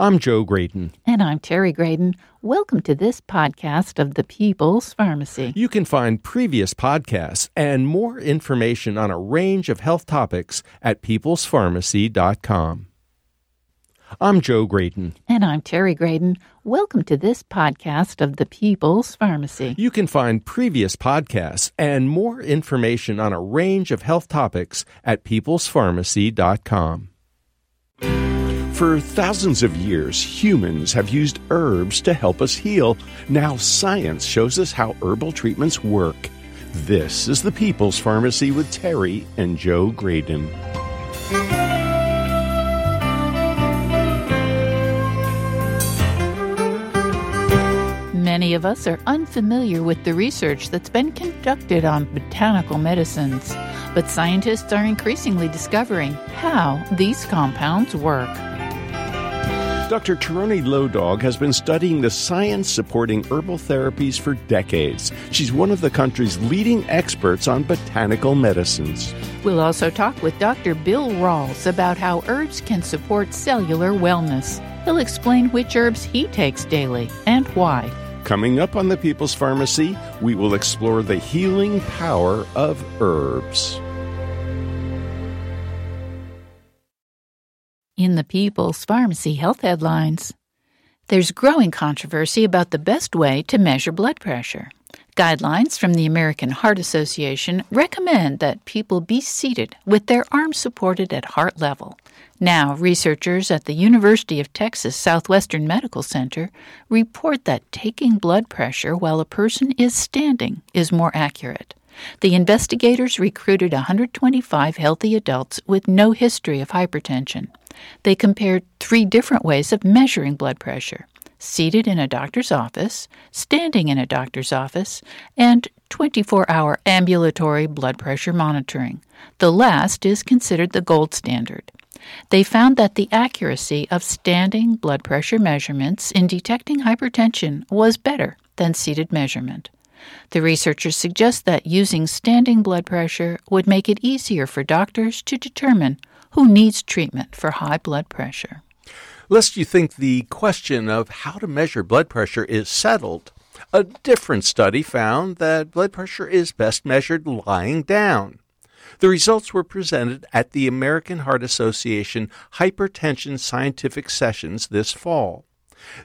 I'm Joe Graedon. And I'm Terry Graedon. Welcome to this podcast of the People's Pharmacy. You can find previous podcasts and more information on a range of health topics at peoplespharmacy.com. I'm Joe Graedon. And I'm Terry Graedon. Welcome to this podcast of the People's Pharmacy. You can find previous podcasts and more information on a range of health topics at peoplespharmacy.com. For thousands of years, humans have used herbs to help us heal. Now, science shows us how herbal treatments work. This is the People's Pharmacy with Terry and Joe Graedon. Many of us are unfamiliar with the research that's been conducted on botanical medicines, but scientists are increasingly discovering how these compounds work. Dr. Tieraona Low Dog has been studying the science supporting herbal therapies for decades. She's one of the country's leading experts on botanical medicines. We'll also talk with Dr. Bill Rawls about how herbs can support cellular wellness. He'll explain which herbs he takes daily and why. Coming up on the People's Pharmacy, we will explore the healing power of herbs. In the People's Pharmacy Health Headlines, there's growing controversy about the best way to measure blood pressure. Guidelines from the American Heart Association recommend that people be seated with their arms supported at heart level. Now, researchers at the University of Texas Southwestern Medical Center report that taking blood pressure while a person is standing is more accurate. The investigators recruited 125 healthy adults with no history of hypertension. They compared three different ways of measuring blood pressure seated in a doctor's office, standing in a doctor's office, and 24 hour ambulatory blood pressure monitoring. The last is considered the gold standard. They found that the accuracy of standing blood pressure measurements in detecting hypertension was better than seated measurement. The researchers suggest that using standing blood pressure would make it easier for doctors to determine who needs treatment for high blood pressure. Lest you think the question of how to measure blood pressure is settled, a different study found that blood pressure is best measured lying down. The results were presented at the American Heart Association Hypertension Scientific Sessions this fall.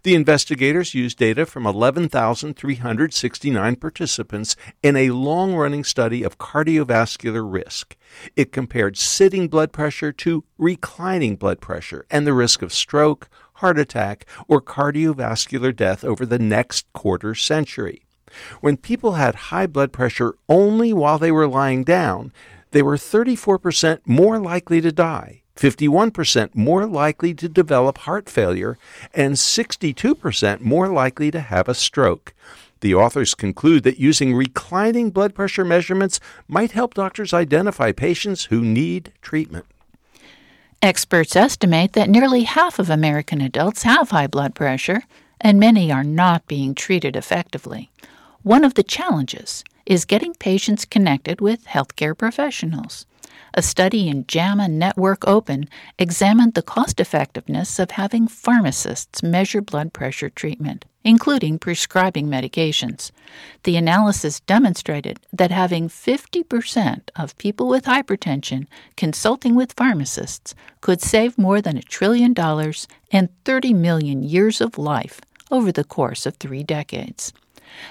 The investigators used data from 11,369 participants in a long running study of cardiovascular risk. It compared sitting blood pressure to reclining blood pressure and the risk of stroke, heart attack, or cardiovascular death over the next quarter century. When people had high blood pressure only while they were lying down, they were 34% more likely to die, 51% more likely to develop heart failure, and 62% more likely to have a stroke. The authors conclude that using reclining blood pressure measurements might help doctors identify patients who need treatment. Experts estimate that nearly half of American adults have high blood pressure, and many are not being treated effectively. One of the challenges is getting patients connected with healthcare professionals. A study in JAMA Network Open examined the cost effectiveness of having pharmacists measure blood pressure treatment, including prescribing medications. The analysis demonstrated that having 50% of people with hypertension consulting with pharmacists could save more than a trillion dollars and 30 million years of life over the course of three decades.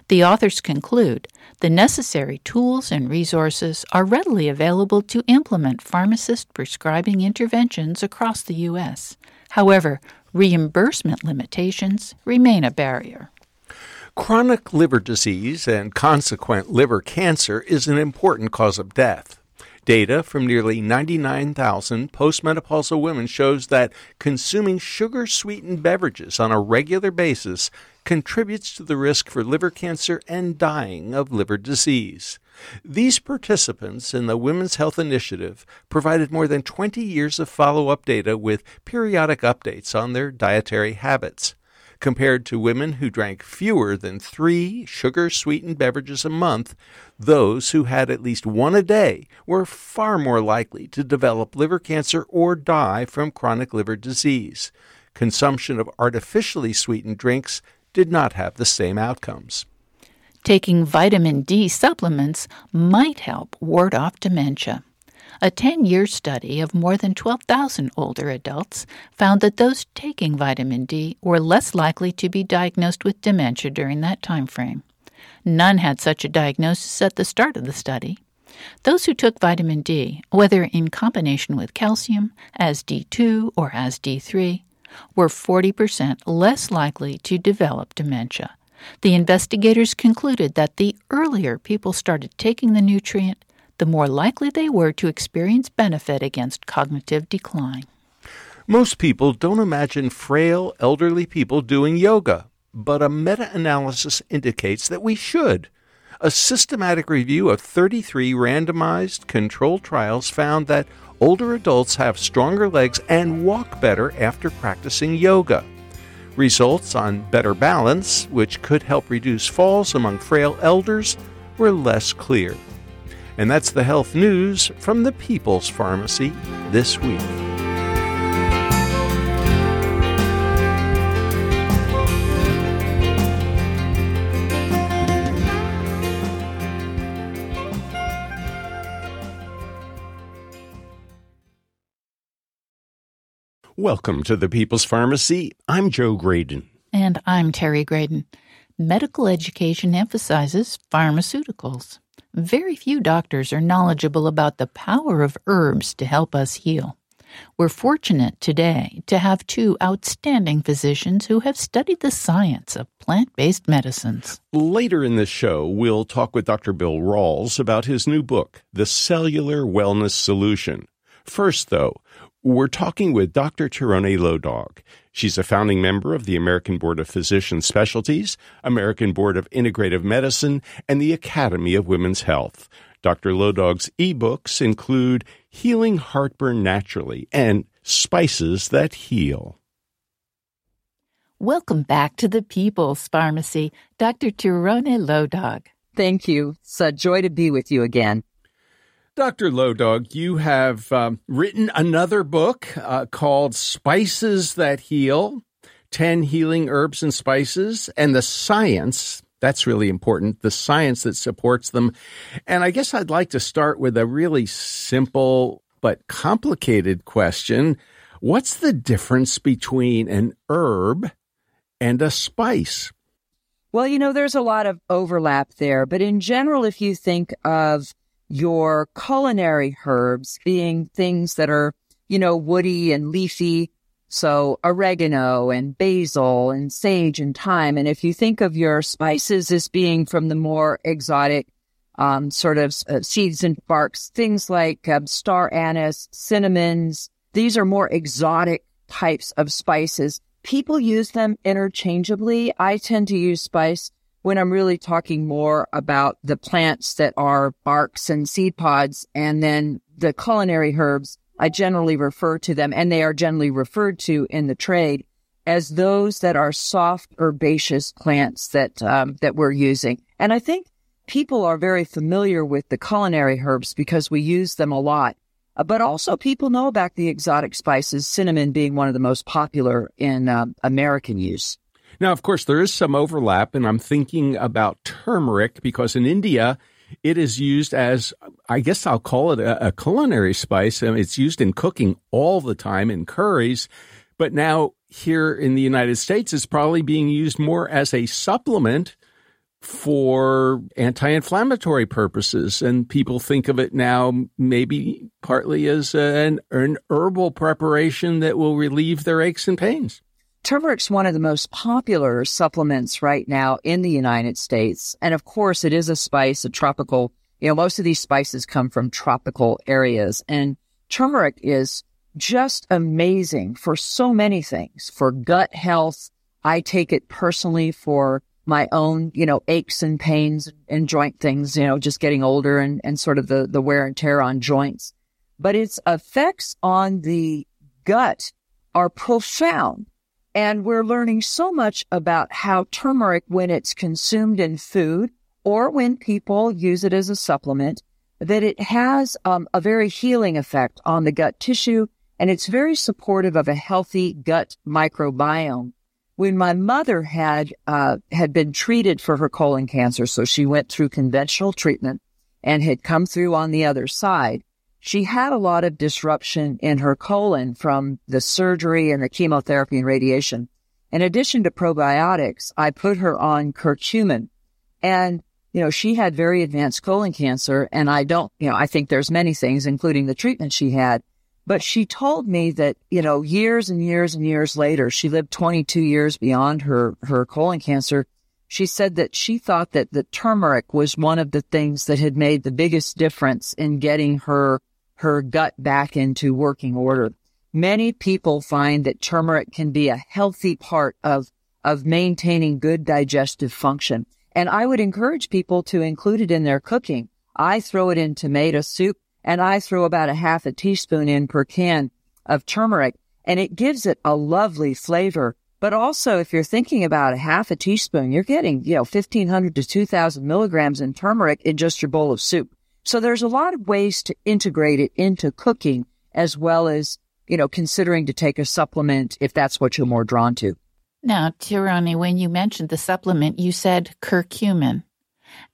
The authors conclude the necessary tools and resources are readily available to implement pharmacist prescribing interventions across the U.S. However, reimbursement limitations remain a barrier. Chronic liver disease and consequent liver cancer is an important cause of death. Data from nearly 99,000 postmenopausal women shows that consuming sugar sweetened beverages on a regular basis contributes to the risk for liver cancer and dying of liver disease. These participants in the Women's Health Initiative provided more than 20 years of follow up data with periodic updates on their dietary habits. Compared to women who drank fewer than three sugar sweetened beverages a month, those who had at least one a day were far more likely to develop liver cancer or die from chronic liver disease. consumption of artificially sweetened drinks did not have the same outcomes. Taking vitamin D supplements might help ward off dementia. A 10 year study of more than 12,000 older adults found that those taking vitamin D were less likely to be diagnosed with dementia during that time frame. None had such a diagnosis at the start of the study. Those who took vitamin D, whether in combination with calcium, as D2 or as D3, were 40% less likely to develop dementia. The investigators concluded that the earlier people started taking the nutrient, the more likely they were to experience benefit against cognitive decline. Most people don't imagine frail, elderly people doing yoga, but a meta analysis indicates that we should. A systematic review of 33 randomized controlled trials found that older adults have stronger legs and walk better after practicing yoga. Results on better balance, which could help reduce falls among frail elders, were less clear. And that's the health news from the People's Pharmacy this week. Welcome to the People's Pharmacy. I'm Joe Graedon. And I'm Terry Graedon. Medical education emphasizes pharmaceuticals. Very few doctors are knowledgeable about the power of herbs to help us heal. We're fortunate today to have two outstanding physicians who have studied the science of plant based medicines. Later in this show, we'll talk with Dr. Bill Rawls about his new book, The Cellular Wellness Solution. First, though, we're talking with Dr. Tieraona Low Dog. She's a founding member of the American Board of Physician Specialties, American Board of Integrative Medicine, and the Academy of Women's Health. Dr. Low Dog's ebooks include Healing Heartburn Naturally and Spices That Heal. Welcome back to the People's Pharmacy, Dr. Tieraona Low Dog. Thank you. It's a joy to be with you again. Dr. Low Dog, you have um, written another book uh, called Spices That Heal 10 Healing Herbs and Spices, and the science. That's really important, the science that supports them. And I guess I'd like to start with a really simple but complicated question What's the difference between an herb and a spice? Well, you know, there's a lot of overlap there, but in general, if you think of your culinary herbs being things that are, you know, woody and leafy. So oregano and basil and sage and thyme. And if you think of your spices as being from the more exotic, um, sort of uh, seeds and barks, things like um, star anise, cinnamons, these are more exotic types of spices. People use them interchangeably. I tend to use spice when I'm really talking more about the plants that are barks and seed pods and then the culinary herbs, I generally refer to them and they are generally referred to in the trade as those that are soft herbaceous plants that, um, that we're using. And I think people are very familiar with the culinary herbs because we use them a lot. Uh, but also people know about the exotic spices, cinnamon being one of the most popular in uh, American use. Now, of course, there is some overlap, and I'm thinking about turmeric because in India, it is used as, I guess I'll call it a, a culinary spice. I mean, it's used in cooking all the time in curries. But now here in the United States, it's probably being used more as a supplement for anti inflammatory purposes. And people think of it now maybe partly as uh, an, an herbal preparation that will relieve their aches and pains. Turmeric's one of the most popular supplements right now in the United States. And of course, it is a spice, a tropical, you know, most of these spices come from tropical areas. And turmeric is just amazing for so many things, for gut health. I take it personally for my own, you know, aches and pains and joint things, you know, just getting older and, and sort of the, the wear and tear on joints. But its effects on the gut are profound. And we're learning so much about how turmeric, when it's consumed in food or when people use it as a supplement, that it has um, a very healing effect on the gut tissue and it's very supportive of a healthy gut microbiome. When my mother had uh, had been treated for her colon cancer, so she went through conventional treatment and had come through on the other side, she had a lot of disruption in her colon from the surgery and the chemotherapy and radiation. In addition to probiotics, I put her on curcumin and you know, she had very advanced colon cancer and I don't, you know, I think there's many things, including the treatment she had. But she told me that, you know, years and years and years later, she lived 22 years beyond her, her colon cancer. She said that she thought that the turmeric was one of the things that had made the biggest difference in getting her, her gut back into working order. Many people find that turmeric can be a healthy part of, of maintaining good digestive function. And I would encourage people to include it in their cooking. I throw it in tomato soup and I throw about a half a teaspoon in per can of turmeric and it gives it a lovely flavor. But also, if you're thinking about a half a teaspoon, you're getting, you know, 1500 to 2000 milligrams in turmeric in just your bowl of soup. So there's a lot of ways to integrate it into cooking as well as, you know, considering to take a supplement if that's what you're more drawn to. Now, Tieraona, when you mentioned the supplement, you said curcumin.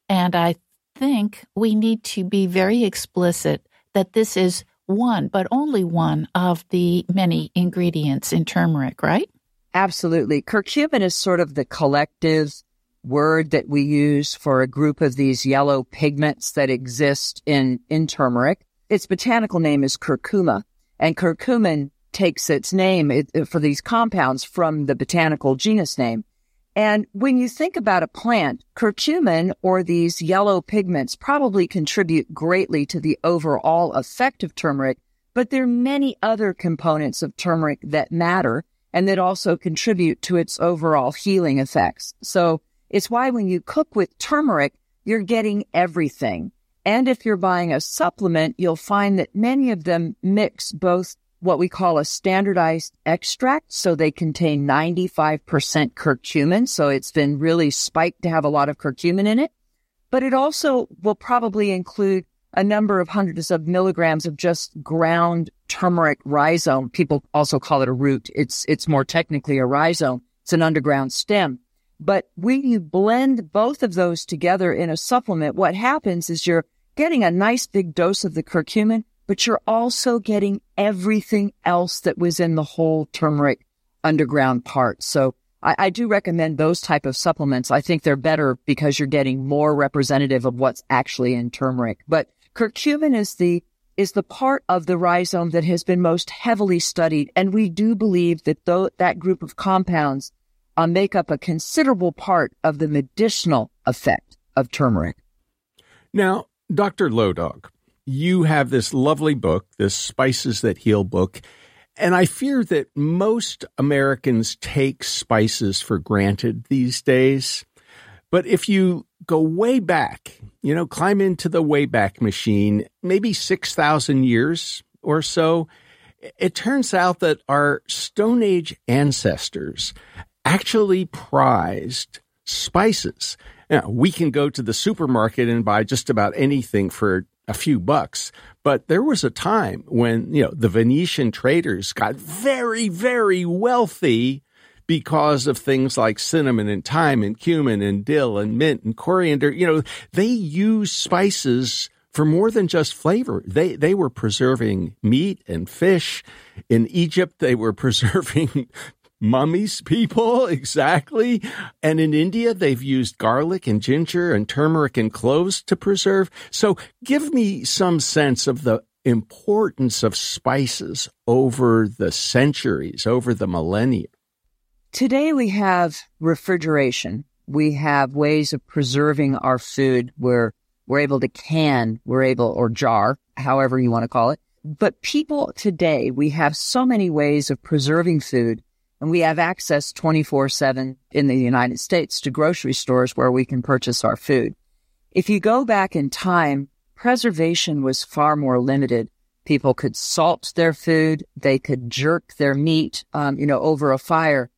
And I think we need to be very explicit that this is one, but only one of the many ingredients in turmeric, right? Absolutely. Curcumin is sort of the collective word that we use for a group of these yellow pigments that exist in, in turmeric. Its botanical name is curcuma and curcumin takes its name for these compounds from the botanical genus name. And when you think about a plant, curcumin or these yellow pigments probably contribute greatly to the overall effect of turmeric, but there are many other components of turmeric that matter and that also contribute to its overall healing effects. So it's why when you cook with turmeric, you're getting everything. And if you're buying a supplement, you'll find that many of them mix both what we call a standardized extract. So they contain 95% curcumin. So it's been really spiked to have a lot of curcumin in it. But it also will probably include a number of hundreds of milligrams of just ground turmeric rhizome. People also call it a root. It's, it's more technically a rhizome. It's an underground stem. But when you blend both of those together in a supplement, what happens is you're getting a nice big dose of the curcumin but you're also getting everything else that was in the whole turmeric underground part. So I, I, do recommend those type of supplements. I think they're better because you're getting more representative of what's actually in turmeric. But curcumin is the is the part of the rhizome that has been most heavily studied, and we do believe that though that group of compounds uh, make up a considerable part of the medicinal effect of turmeric. Now, Dr. Low Dog, you have this lovely book, this Spices That Heal book. And I fear that most Americans take spices for granted these days. But if you go way back, you know, climb into the Wayback Machine, maybe 6,000 years or so, it turns out that our Stone Age ancestors actually prized spices. Now, we can go to the supermarket and buy just about anything for a few bucks. But there was a time when, you know, the Venetian traders got very, very wealthy because of things like cinnamon and thyme and cumin and dill and mint and coriander. You know, they used spices for more than just flavor. They they were preserving meat and fish. In Egypt, they were preserving mummies people exactly. And in india they've used garlic and ginger and turmeric and cloves to preserve. So give me some sense of the importance of spices over the centuries over the millennia. Today we have refrigeration. We have ways of preserving our food where we're able to can we're able or jar however you want to call it. But people today we have so many ways of preserving food and we have access 24 7 in the United States to grocery stores where we can purchase our food. If you go back in time, preservation was far more limited. People could salt their food. They could jerk their meat, um, you know, over a fire.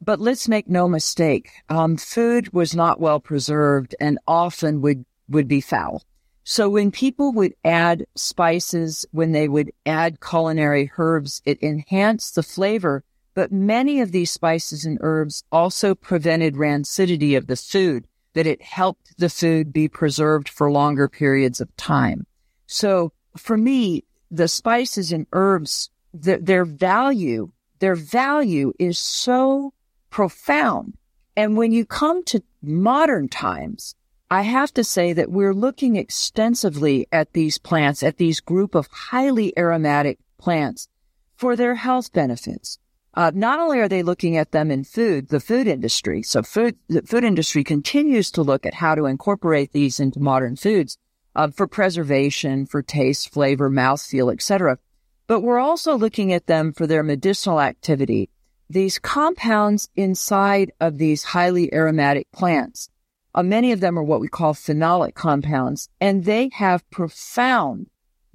But let's make no mistake. Um, food was not well preserved and often would, would be foul. So when people would add spices, when they would add culinary herbs, it enhanced the flavor. But many of these spices and herbs also prevented rancidity of the food, that it helped the food be preserved for longer periods of time. So for me, the spices and herbs, the, their value, their value is so profound. And when you come to modern times, I have to say that we're looking extensively at these plants, at these group of highly aromatic plants for their health benefits. Uh, not only are they looking at them in food, the food industry, so food, the food industry continues to look at how to incorporate these into modern foods uh, for preservation, for taste, flavor, mouthfeel, etc. But we're also looking at them for their medicinal activity. These compounds inside of these highly aromatic plants uh, many of them are what we call phenolic compounds, and they have profound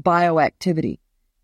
bioactivity.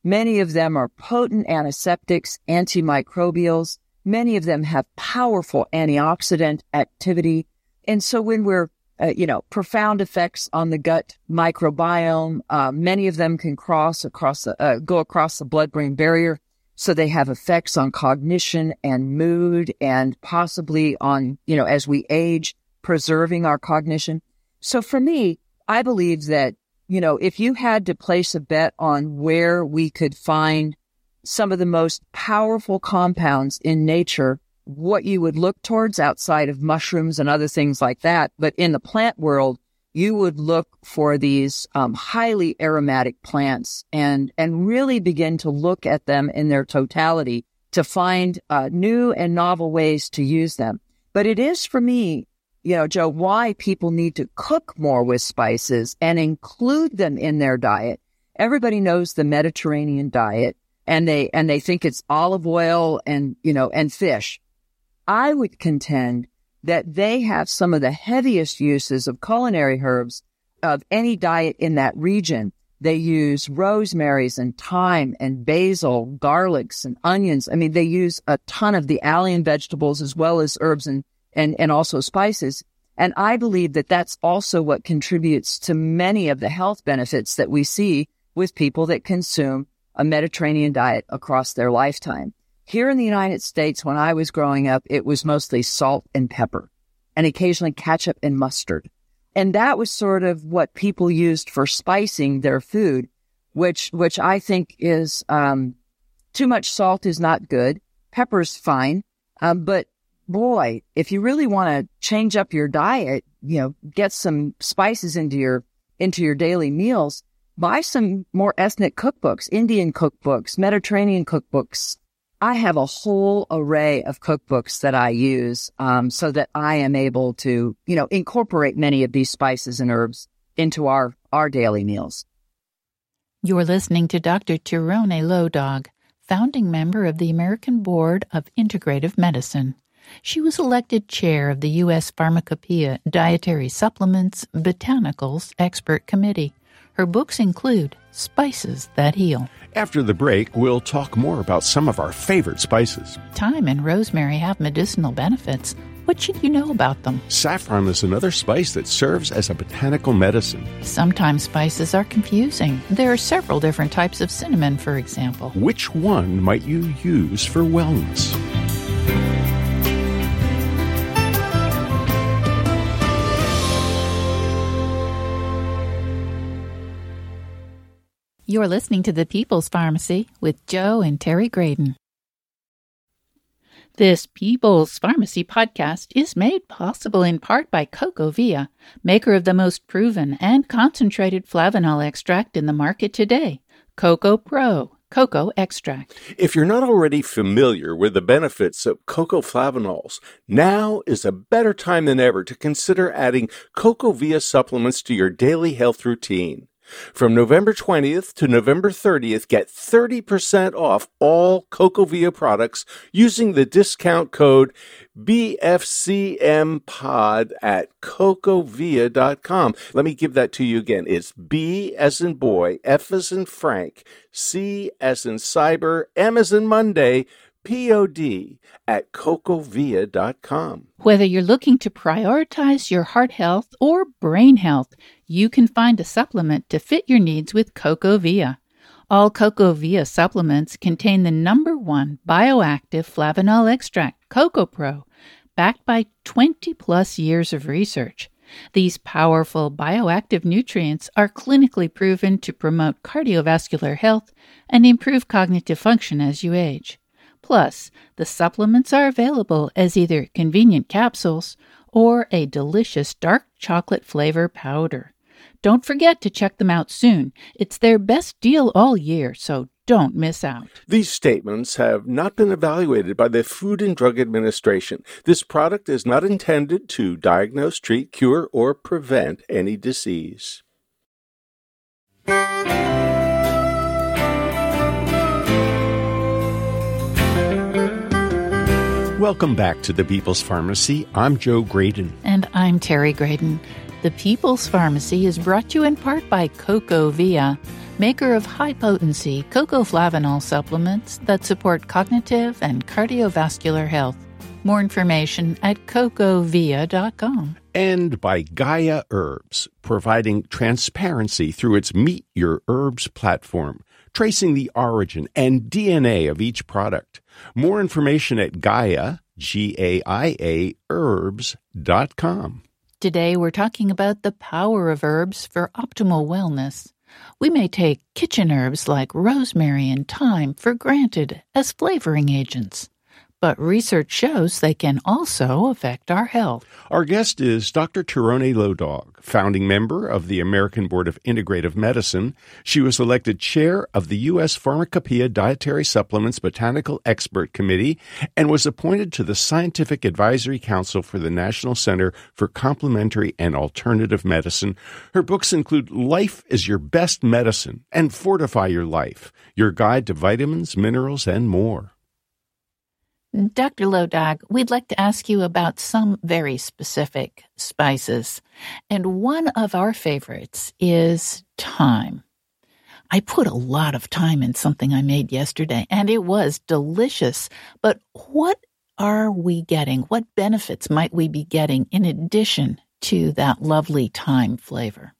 Many of them are potent antiseptics, antimicrobials. Many of them have powerful antioxidant activity. And so when we're, uh, you know, profound effects on the gut microbiome, uh, many of them can cross across the, uh, go across the blood-brain barrier. So they have effects on cognition and mood and possibly on, you know, as we age, preserving our cognition. So for me, I believe that, you know, if you had to place a bet on where we could find some of the most powerful compounds in nature, what you would look towards outside of mushrooms and other things like that. But in the plant world, you would look for these um, highly aromatic plants and and really begin to look at them in their totality to find uh, new and novel ways to use them. But it is for me you know, Joe, why people need to cook more with spices and include them in their diet. Everybody knows the Mediterranean diet and they, and they think it's olive oil and, you know, and fish. I would contend that they have some of the heaviest uses of culinary herbs of any diet in that region. They use rosemaries and thyme and basil, garlics and onions. I mean, they use a ton of the allium vegetables as well as herbs and and, and also spices. And I believe that that's also what contributes to many of the health benefits that we see with people that consume a Mediterranean diet across their lifetime. Here in the United States, when I was growing up, it was mostly salt and pepper and occasionally ketchup and mustard. And that was sort of what people used for spicing their food, which, which I think is, um, too much salt is not good. Pepper's fine. Um, but boy, if you really want to change up your diet, you know, get some spices into your, into your daily meals, buy some more ethnic cookbooks, Indian cookbooks, Mediterranean cookbooks. I have a whole array of cookbooks that I use, um, so that I am able to, you know, incorporate many of these spices and herbs into our, our daily meals. You're listening to Dr. Tieraona Low Dog, founding member of the American Board of Integrative Medicine. She was elected chair of the U.S. Pharmacopeia Dietary Supplements Botanicals Expert Committee. Her books include Spices That Heal. After the break, we'll talk more about some of our favorite spices. Thyme and rosemary have medicinal benefits. What should you know about them? Saffron is another spice that serves as a botanical medicine. Sometimes spices are confusing. There are several different types of cinnamon, for example. Which one might you use for wellness? You're listening to the People's Pharmacy with Joe and Terry Graedon. This People's Pharmacy podcast is made possible in part by CocoVia, maker of the most proven and concentrated flavanol extract in the market today, Coco Pro cocoa extract. If you're not already familiar with the benefits of cocoa flavanols, now is a better time than ever to consider adding CocoVia supplements to your daily health routine. From November 20th to November 30th, get 30% off all CocoVia products using the discount code BFCMPOD at cocovia.com. Let me give that to you again. It's B as in boy, F as in Frank, C as in cyber, M as in Monday, P-O-D at cocovia.com. Whether you're looking to prioritize your heart health or brain health, you can find a supplement to fit your needs with CocoVia. All CocoVia supplements contain the number one bioactive flavanol extract, Cocoapro, backed by 20 plus years of research. These powerful bioactive nutrients are clinically proven to promote cardiovascular health and improve cognitive function as you age. Plus, the supplements are available as either convenient capsules or a delicious dark chocolate flavor powder. Don't forget to check them out soon. It's their best deal all year, so don't miss out. These statements have not been evaluated by the Food and Drug Administration. This product is not intended to diagnose, treat, cure, or prevent any disease. Welcome back to the People's Pharmacy. I'm Joe Graedon. And I'm Terry Graedon. The People's Pharmacy is brought to you in part by CocoVia, maker of high potency cocoa flavanol supplements that support cognitive and cardiovascular health. More information at cocovia.com. And by Gaia Herbs, providing transparency through its Meet Your Herbs platform, tracing the origin and DNA of each product. More information at Gaia, G A I A, herbs.com. Today, we're talking about the power of herbs for optimal wellness. We may take kitchen herbs like rosemary and thyme for granted as flavoring agents but research shows they can also affect our health. Our guest is Dr. Tieraona Low Dog, founding member of the American Board of Integrative Medicine. She was elected chair of the U.S. Pharmacopeia Dietary Supplements Botanical Expert Committee and was appointed to the Scientific Advisory Council for the National Center for Complementary and Alternative Medicine. Her books include Life is Your Best Medicine and Fortify Your Life, Your Guide to Vitamins, Minerals, and More. Dr. Low Dog, we'd like to ask you about some very specific spices. And one of our favorites is thyme. I put a lot of thyme in something I made yesterday, and it was delicious. But what are we getting? What benefits might we be getting in addition to that lovely thyme flavor?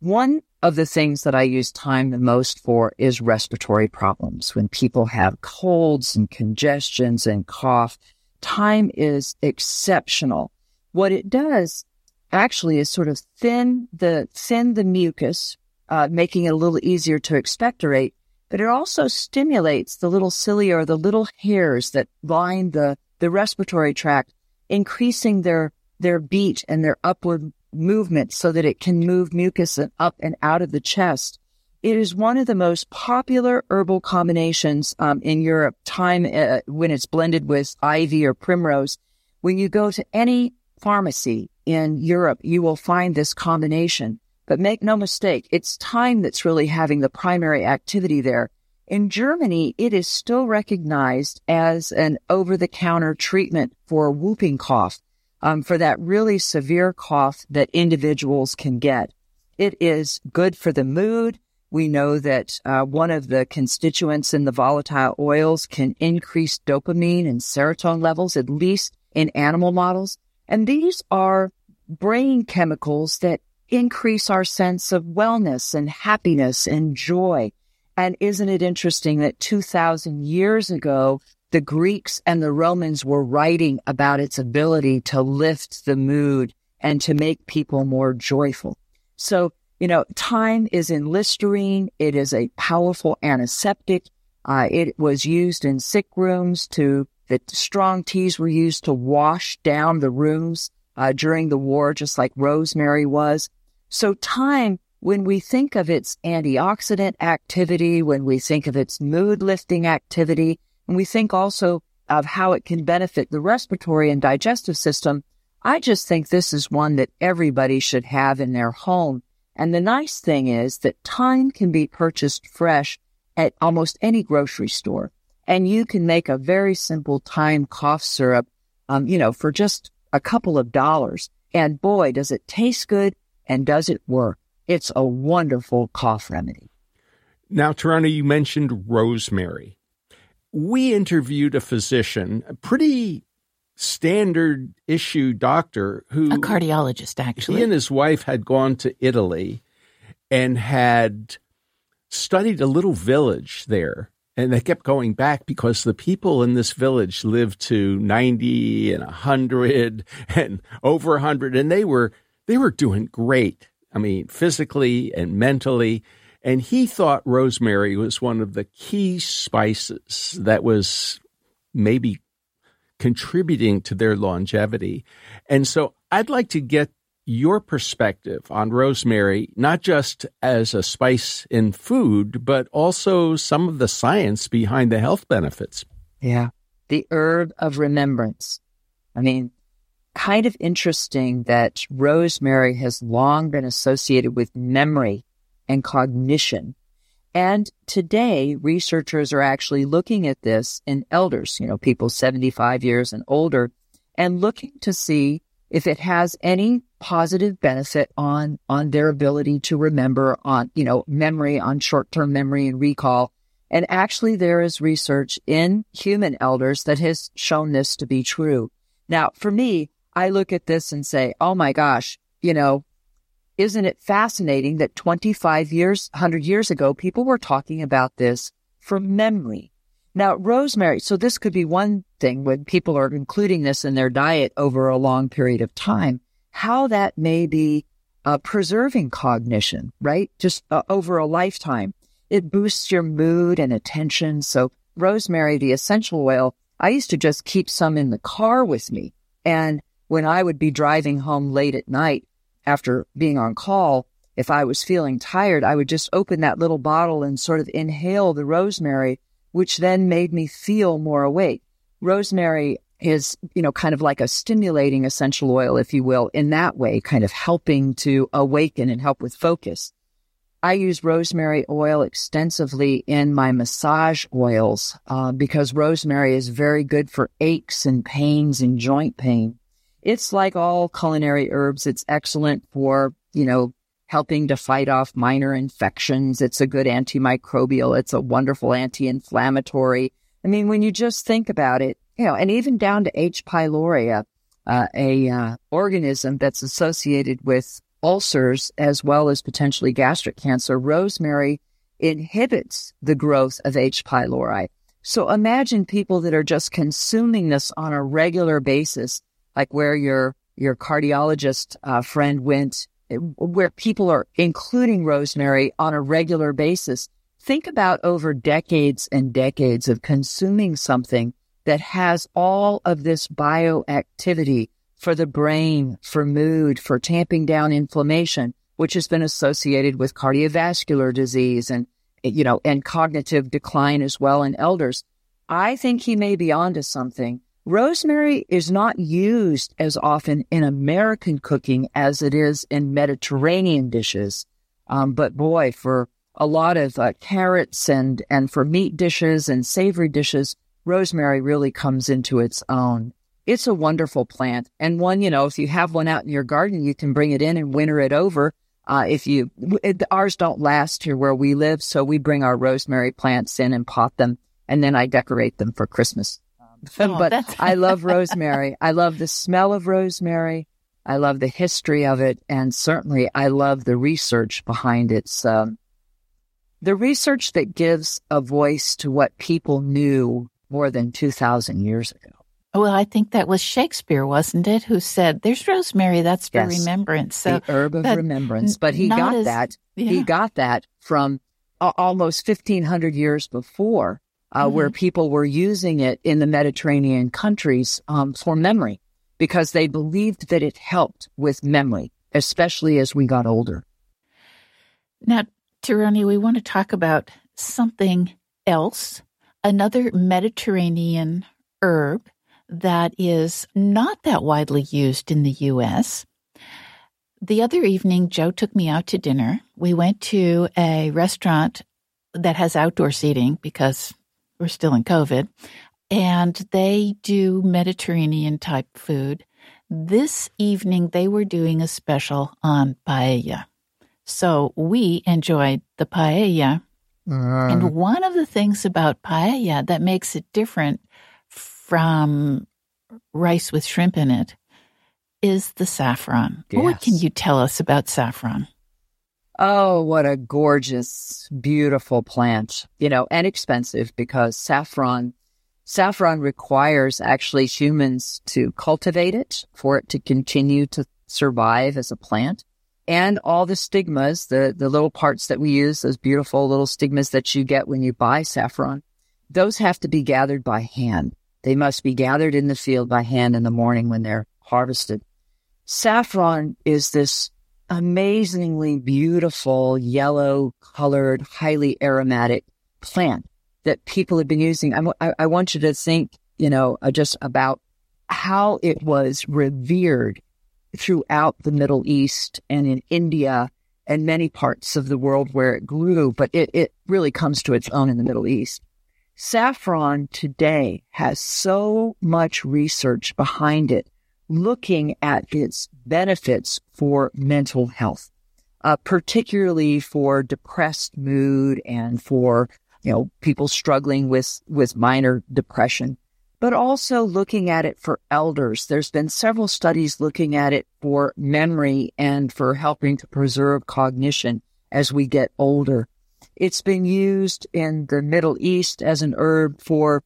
One of the things that I use thyme the most for is respiratory problems. When people have colds and congestions and cough, thyme is exceptional. What it does actually is sort of thin the, thin the mucus, uh, making it a little easier to expectorate, but it also stimulates the little cilia or the little hairs that line the, the respiratory tract, increasing their, their beat and their upward movement so that it can move mucus up and out of the chest. It is one of the most popular herbal combinations um, in Europe. Thyme uh, when it's blended with ivy or primrose. When you go to any pharmacy in Europe, you will find this combination. But make no mistake, it's thyme that's really having the primary activity there. In Germany, it is still recognized as an over-the-counter treatment for whooping cough um, for that really severe cough that individuals can get. It is good for the mood. We know that uh, one of the constituents in the volatile oils can increase dopamine and serotonin levels, at least in animal models. And these are brain chemicals that increase our sense of wellness and happiness and joy. And isn't it interesting that 2000 years ago, the Greeks and the Romans were writing about its ability to lift the mood and to make people more joyful. So, you know, thyme is in Listerine. It is a powerful antiseptic. Uh, it was used in sick rooms to, the strong teas were used to wash down the rooms uh, during the war, just like rosemary was. So thyme, when we think of its antioxidant activity, when we think of its mood lifting activity, and we think also of how it can benefit the respiratory and digestive system, I just think this is one that everybody should have in their home. And the nice thing is that thyme can be purchased fresh at almost any grocery store. And you can make a very simple thyme cough syrup, um, you know, for just a couple of dollars. And boy, does it taste good and does it work. It's a wonderful cough remedy. Now, Tieraona, you mentioned rosemary we interviewed a physician, a pretty standard issue doctor who a cardiologist actually. he and his wife had gone to Italy and had studied a little village there. And they kept going back because the people in this village lived to 90 and 100 and over 100 and they were they were doing great. I mean physically and mentally and he thought rosemary was one of the key spices that was maybe contributing to their longevity and so i'd like to get your perspective on rosemary, not just as a spice in food, but also some of the science behind the health benefits. Yeah. The herb of remembrance. I mean, kind of interesting that rosemary has long been associated with memory and cognition. And today, researchers are actually looking at this in elders, you know, people 75 years and older, and looking to see if it has any positive benefit on on their ability to remember on you know memory on short-term memory and recall and actually there is research in human elders that has shown this to be true now for me i look at this and say oh my gosh you know isn't it fascinating that 25 years 100 years ago people were talking about this for memory now, rosemary, so this could be one thing when people are including this in their diet over a long period of time, how that may be uh, preserving cognition, right? Just uh, over a lifetime. It boosts your mood and attention. So rosemary, the essential oil, I used to just keep some in the car with me. And when I would be driving home late at night after being on call, if I was feeling tired, I would just open that little bottle and sort of inhale the rosemary which then made me feel more awake. Rosemary is, you know, kind of like a stimulating essential oil, if you will, in that way, kind of helping to awaken and help with focus. I use rosemary oil extensively in my massage oils uh, because rosemary is very good for aches and pains and joint pain. It's like all culinary herbs. It's excellent for, you know, helping to fight off minor infections. It's a good antimicrobial. It's a wonderful anti-inflammatory. I mean, when you just think about it, you know, and even down to H. pylori, uh, a uh, organism that's associated with ulcers as well as potentially gastric cancer, rosemary inhibits the growth of H. pylori. So imagine people that are just consuming this on a regular basis, like where your your cardiologist uh, friend went where people are including rosemary on a regular basis, think about over decades and decades of consuming something that has all of this bioactivity for the brain, for mood, for tamping down inflammation, which has been associated with cardiovascular disease and, you know, and cognitive decline as well in elders. I think he may be onto something Rosemary is not used as often in American cooking as it is in Mediterranean dishes. Um, but boy, for a lot of uh, carrots and, and for meat dishes and savory dishes, rosemary really comes into its own. It's a wonderful plant and one, you know, if you have one out in your garden, you can bring it in and winter it over. Uh, if you, it, ours don't last here where we live. So we bring our rosemary plants in and pot them and then I decorate them for Christmas. Oh, but I love rosemary. I love the smell of rosemary. I love the history of it. And certainly I love the research behind it. um, the research that gives a voice to what people knew more than 2000 years ago. Well, I think that was Shakespeare, wasn't it? Who said, "There's rosemary. That's for yes, remembrance." So the herb of remembrance. But he got as, that. Yeah. He got that from uh, almost 1500 years before uh, mm-hmm. where people were using it in the Mediterranean countries um, for memory because they believed that it helped with memory, especially as we got older. Now, Tieraona, we want to talk about something else, another Mediterranean herb that is not that widely used in the U.S. The other evening, Joe took me out to dinner. We went to a restaurant that has outdoor seating because we're still in COVID, and they do Mediterranean type food. This evening, they were doing a special on paella. So we enjoyed the paella. Uh, and one of the things about paella that makes it different from rice with shrimp in it is the saffron. Yes. What can you tell us about saffron? Oh, what a gorgeous, beautiful plant, you know, and expensive because saffron, saffron requires actually humans to cultivate it for it to continue to survive as a plant. And all the stigmas, the, the little parts that we use, those beautiful little stigmas that you get when you buy saffron, those have to be gathered by hand. They must be gathered in the field by hand in the morning when they're harvested. Saffron is this amazingly beautiful, yellow colored, highly aromatic plant that people have been using. I, I want you to think, you know, uh, just about how it was revered throughout the Middle East and in India and many parts of the world where it grew, but it, it really comes to its own in the Middle East. Saffron today has so much research behind it looking at its benefits for mental health, uh, particularly for depressed mood and for, you know, people struggling with, with minor depression, but also looking at it for elders. There's been several studies looking at it for memory and for helping to preserve cognition as we get older. It's been used in the Middle East as an herb for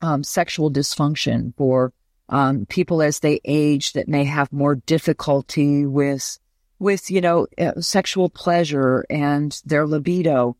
um, sexual dysfunction, for um, people as they age that may have more difficulty with, with, you know, uh, sexual pleasure and their libido.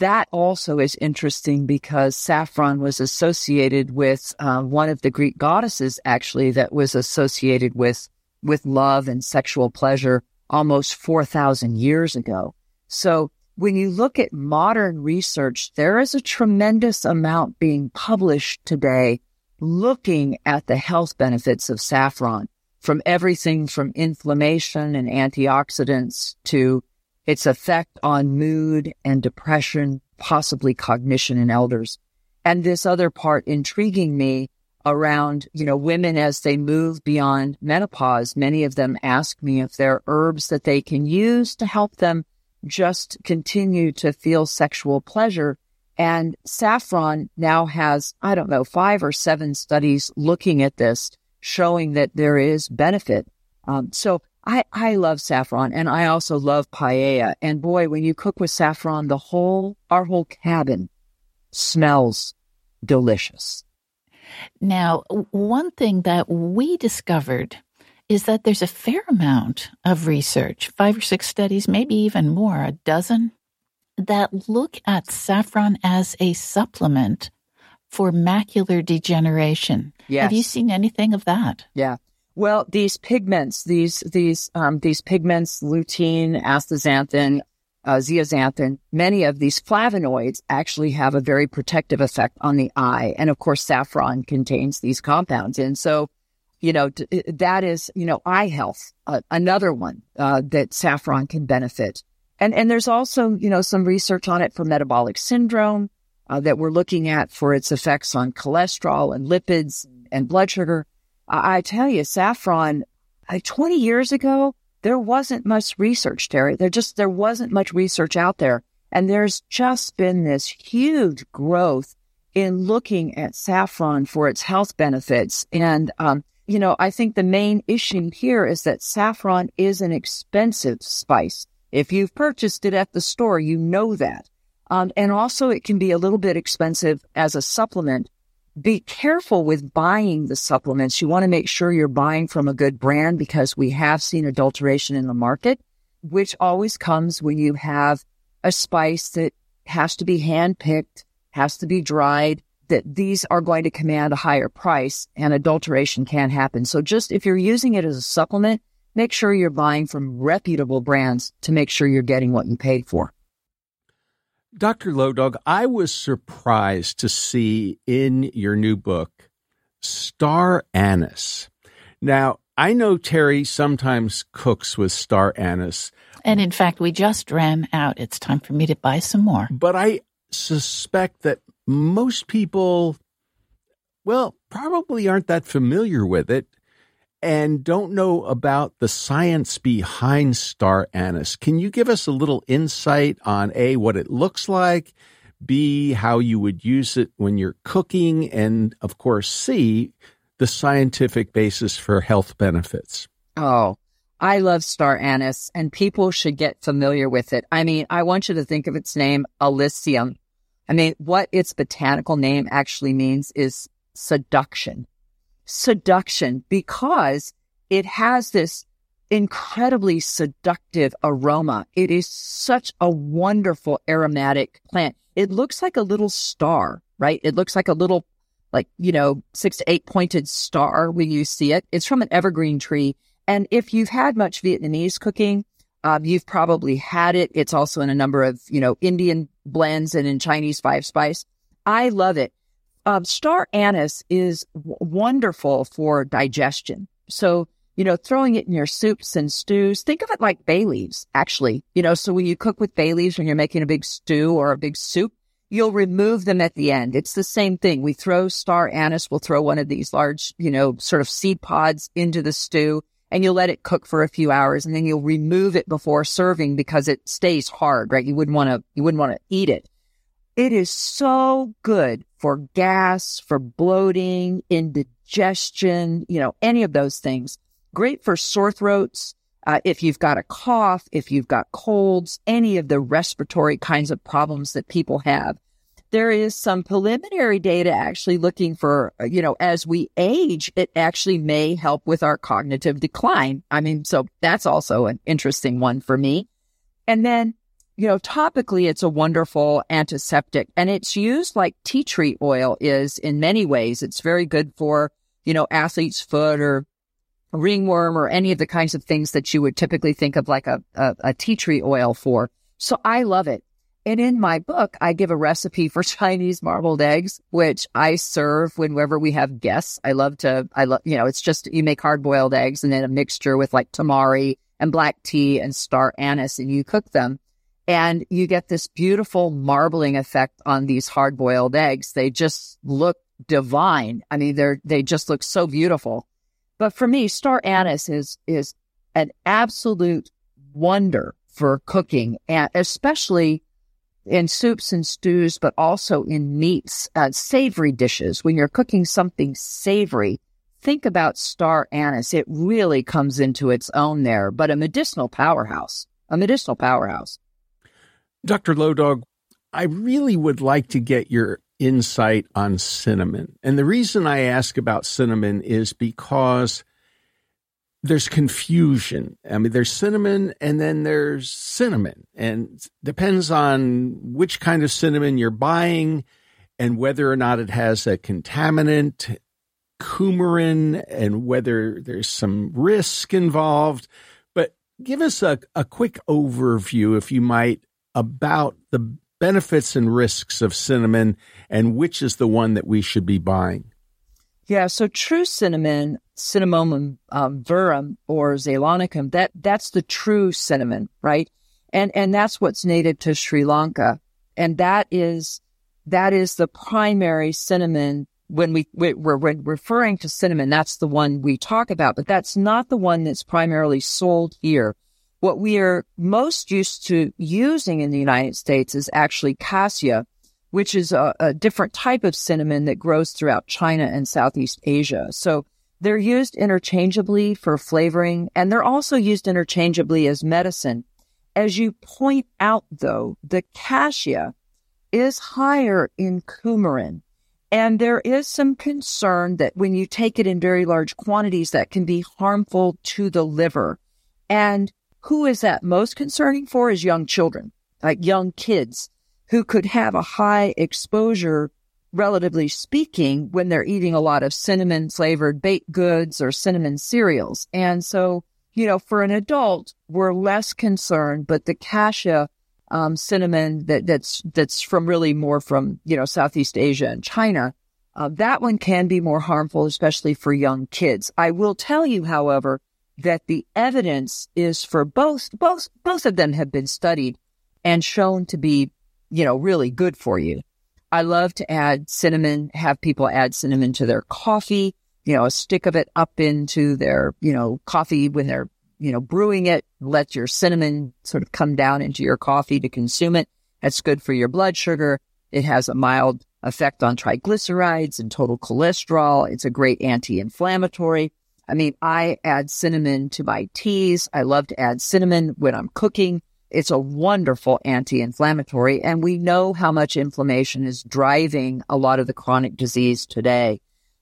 That also is interesting because saffron was associated with uh, one of the Greek goddesses, actually, that was associated with with love and sexual pleasure almost four thousand years ago. So when you look at modern research, there is a tremendous amount being published today looking at the health benefits of saffron from everything from inflammation and antioxidants to its effect on mood and depression, possibly cognition in elders. And this other part intriguing me around, you know, women as they move beyond menopause, many of them ask me if there are herbs that they can use to help them just continue to feel sexual pleasure and saffron now has, I don't know, five or seven studies looking at this, showing that there is benefit. Um, so I, I love saffron and I also love paella. And boy, when you cook with saffron, the whole, our whole cabin smells delicious. Now, one thing that we discovered is that there's a fair amount of research, five or six studies, maybe even more, a dozen that look at saffron as a supplement for macular degeneration. Yes. Have you seen anything of that? Yeah. Well, these pigments, these these um, these pigments, lutein, astaxanthin, uh, zeaxanthin, many of these flavonoids actually have a very protective effect on the eye, and of course, saffron contains these compounds, and so, you know, that is you know eye health, uh, another one uh, that saffron can benefit. And, and there's also, you know, some research on it for metabolic syndrome uh, that we're looking at for its effects on cholesterol and lipids and blood sugar. I, tell you, saffron, uh, 20 years ago, there wasn't much research, Terry. There just, there wasn't much research out there. And there's just been this huge growth in looking at saffron for its health benefits. And, um, you know, I think the main issue here is that saffron is an expensive spice. If you've purchased it at the store, you know that. Um, and also it can be a little bit expensive as a supplement. Be careful with buying the supplements. You want to make sure you're buying from a good brand because we have seen adulteration in the market, which always comes when you have a spice that has to be hand picked, has to be dried, that these are going to command a higher price and adulteration can happen. So just if you're using it as a supplement, make sure you're buying from reputable brands to make sure you're getting what you paid for. Dr. Low Dog, I was surprised to see in your new book star anise. Now, I know Terry sometimes cooks with star anise. And in fact, we just ran out. It's time for me to buy some more. But I suspect that most people, well, probably aren't that familiar with it and don't know about the science behind star anise. Can you give us a little insight on A, what it looks like, B, how you would use it when you're cooking, and of course, C, the scientific basis for health benefits? Oh, I love star anise and people should get familiar with it. I mean, I want you to think of its name, Illicium. I mean, what its botanical name actually means is seduction. Seduction because it has this incredibly seductive aroma. It is such a wonderful aromatic plant. It looks like a little star, right? It looks like a little, like, you know, six to eight pointed star when you see it. It's from an evergreen tree. And if you've had much Vietnamese cooking, um, you've probably had it. It's also in a number of, you know, Indian blends and in Chinese five spice. I love it. Um, star anise is w- wonderful for digestion. So you know, throwing it in your soups and stews. Think of it like bay leaves, actually. You know, so when you cook with bay leaves when you're making a big stew or a big soup, you'll remove them at the end. It's the same thing. We throw star anise. We'll throw one of these large, you know, sort of seed pods into the stew and you'll let it cook for a few hours and then you'll remove it before serving because it stays hard, right? You wouldn't want to, you wouldn't want to eat it. It is so good for gas, for bloating, indigestion, you know, any of those things. Great for sore throats. Uh, if you've got a cough, if you've got colds, any of the respiratory kinds of problems that people have. There is some preliminary data actually looking for, uh, you know, as we age, it actually may help with our cognitive decline. I mean, so that's also an interesting one for me. And then, you know, topically, it's a wonderful antiseptic and it's used like tea tree oil is in many ways. It's very good for, you know, athlete's foot or ringworm or any of the kinds of things that you would typically think of like a, a, a tea tree oil for. So I love it. And in my book, I give a recipe for Chinese marbled eggs, which I serve whenever we have guests. I love to, I love, you know, it's just, you make hard boiled eggs and then a mixture with like tamari and black tea and star anise and you cook them. And you get this beautiful marbling effect on these hard boiled eggs. They just look divine. I mean, they're, they just look so beautiful. But for me, star anise is, is an absolute wonder for cooking and especially in soups and stews, but also in meats, uh, savory dishes. When you're cooking something savory, think about star anise. It really comes into its own there, but a medicinal powerhouse, a medicinal powerhouse. Dr. Low Dog, I really would like to get your insight on cinnamon. And the reason I ask about cinnamon is because there's confusion. I mean, there's cinnamon and then there's cinnamon, and depends on which kind of cinnamon you're buying and whether or not it has a contaminant, coumarin, and whether there's some risk involved. But give us a, a quick overview, if you might, about the benefits and risks of cinnamon and which is the one that we should be buying? Yeah, so true cinnamon, cinnamomum um, verum or zeylanicum, that that's the true cinnamon, right? And and that's what's native to Sri Lanka, and that is that is the primary cinnamon when we we're, we're referring to cinnamon. That's the one we talk about, but that's not the one that's primarily sold here. What we are most used to using in the United States is actually cassia, which is a, a different type of cinnamon that grows throughout China and Southeast Asia. So they're used interchangeably for flavoring, and they're also used interchangeably as medicine. As you point out, though, the cassia is higher in coumarin. And there is some concern that when you take it in very large quantities, that can be harmful to the liver. And who is that most concerning for is young children, like young kids who could have a high exposure, relatively speaking, when they're eating a lot of cinnamon flavored baked goods or cinnamon cereals. And so, you know, for an adult, we're less concerned, but the cassia um, cinnamon that, that's, that's from really more from, you know, Southeast Asia and China, uh, that one can be more harmful, especially for young kids. I will tell you, however, that the evidence is for both, both, both of them have been studied and shown to be, you know, really good for you. I love to add cinnamon, have people add cinnamon to their coffee, you know, a stick of it up into their, you know, coffee when they're, you know, brewing it, let your cinnamon sort of come down into your coffee to consume it. That's good for your blood sugar. It has a mild effect on triglycerides and total cholesterol. It's a great anti-inflammatory. I mean, I add cinnamon to my teas. I love to add cinnamon when I'm cooking. It's a wonderful anti-inflammatory. And we know how much inflammation is driving a lot of the chronic disease today.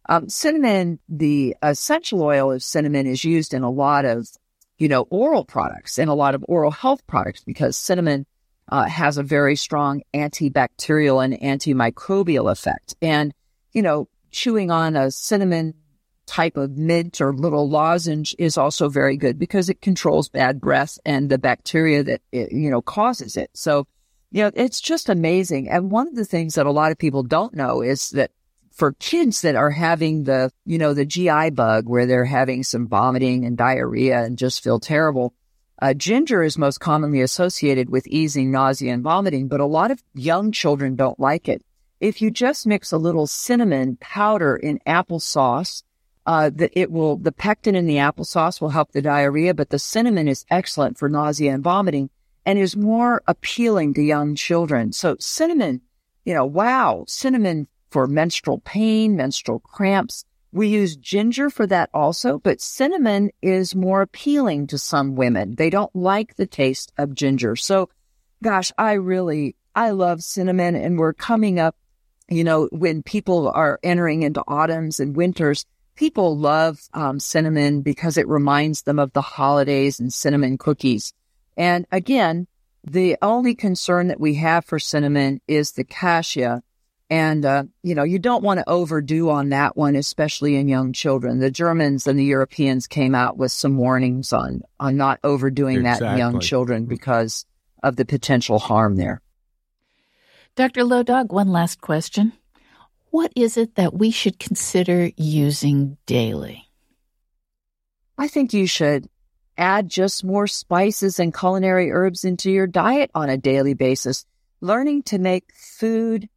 Um, cinnamon, the essential oil of cinnamon is used in a lot of, you know, oral products and a lot of oral health products because cinnamon uh, has a very strong antibacterial and antimicrobial effect. And, you know, chewing on a cinnamon type of mint or little lozenge is also very good because it controls bad breath and the bacteria that, it, you know, causes it. So, you know, it's just amazing. And one of the things that a lot of people don't know is that for kids that are having the, you know, the GI bug where they're having some vomiting and diarrhea and just feel terrible, uh, ginger is most commonly associated with easing nausea and vomiting, but a lot of young children don't like it. If you just mix a little cinnamon powder in applesauce, uh, that it will, the pectin in the applesauce will help the diarrhea, but the cinnamon is excellent for nausea and vomiting and is more appealing to young children. So cinnamon, you know, wow, cinnamon for menstrual pain, menstrual cramps. We use ginger for that also, but cinnamon is more appealing to some women. They don't like the taste of ginger. So, gosh, I really, I love cinnamon and we're coming up, you know, when people are entering into autumns and winters, people love um, cinnamon because it reminds them of the holidays and cinnamon cookies. And again, the only concern that we have for cinnamon is the cassia and, uh, you know, you don't want to overdo on that one, especially in young children. The Germans and the Europeans came out with some warnings on, on not overdoing exactly. that in young children because of the potential harm there. Dr. Low Dog, one last question. What is it that we should consider using daily? I think you should add just more spices and culinary herbs into your diet on a daily basis. Learning to make food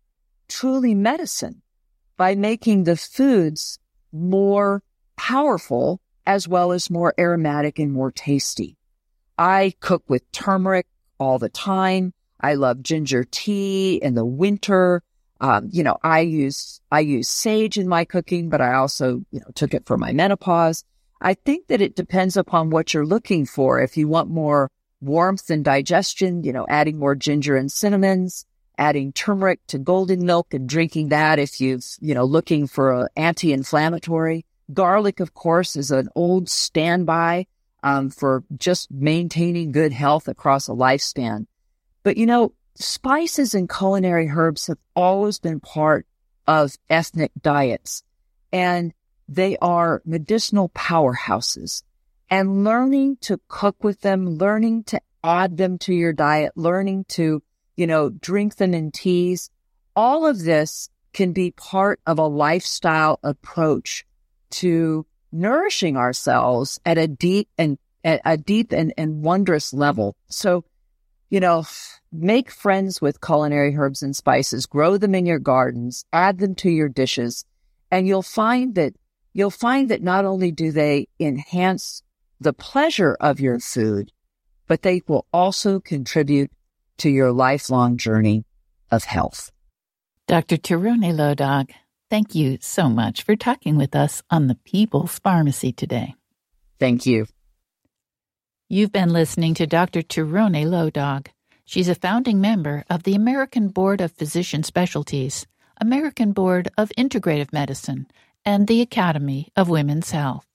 truly medicine by making the foods more powerful as well as more aromatic and more tasty. I cook with turmeric all the time. I love ginger tea in the winter. Um, you know, I use, I use sage in my cooking, but I also, you know, took it for my menopause. I think that it depends upon what you're looking for. If you want more warmth and digestion, you know, adding more ginger and cinnamons adding turmeric to golden milk and drinking that if you've, you know, looking for an anti-inflammatory. Garlic, of course, is an old standby um, for just maintaining good health across a lifespan. But, you know, spices and culinary herbs have always been part of ethnic diets and they are medicinal powerhouses and learning to cook with them, learning to add them to your diet, learning to you know, drink them in teas. All of this can be part of a lifestyle approach to nourishing ourselves at a deep and at a deep and, and wondrous level. So, you know, make friends with culinary herbs and spices, grow them in your gardens, add them to your dishes, and you'll find that you'll find that not only do they enhance the pleasure of your food, but they will also contribute to your lifelong journey of health. Dr. Tieraona Low Dog, thank you so much for talking with us on the People's Pharmacy today. Thank you. You've been listening to Dr. Tieraona Low Dog. She's a founding member of the American Board of Physician Specialties, American Board of Integrative Medicine, and the Academy of Women's Health.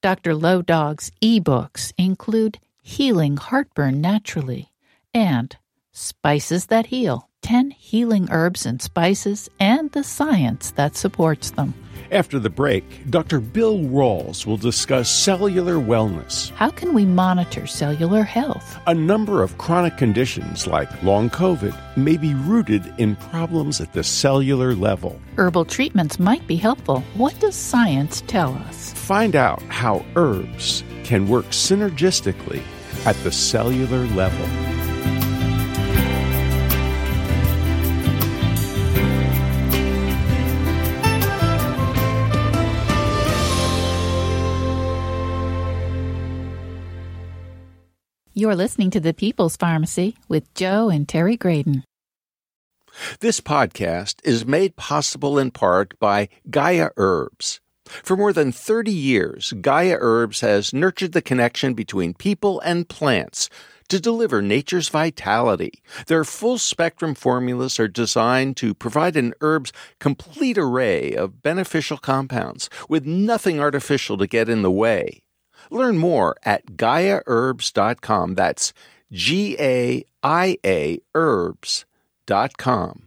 Dr. Low Dog's e-books include Healing Heartburn Naturally and Spices That Heal 10 healing herbs and spices and the science that supports them. After the break, Dr. Bill Rawls will discuss cellular wellness. How can we monitor cellular health? A number of chronic conditions like long COVID may be rooted in problems at the cellular level. Herbal treatments might be helpful. What does science tell us? Find out how herbs can work synergistically at the cellular level. You're listening to the People's Pharmacy with Joe and Terry Graedon. This podcast is made possible in part by Gaia Herbs. For more than 30 years, Gaia Herbs has nurtured the connection between people and plants to deliver nature's vitality. Their full spectrum formulas are designed to provide an herb's complete array of beneficial compounds with nothing artificial to get in the way. Learn more at GaiaHerbs.com. That's G A I A herbs.com.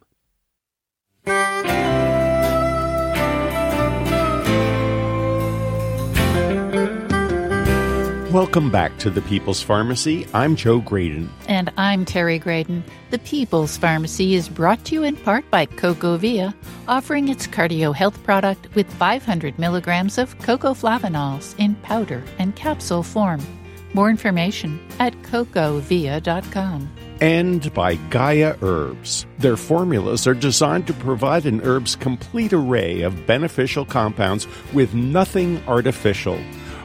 Welcome back to the People's Pharmacy. I'm Joe Graedon. And I'm Terry Graedon. The People's Pharmacy is brought to you in part by CocoVia, offering its cardio health product with 500 milligrams of cocoa cocoflavanols in powder and capsule form. More information at cocovia.com. And by Gaia Herbs. Their formulas are designed to provide an herb's complete array of beneficial compounds with nothing artificial.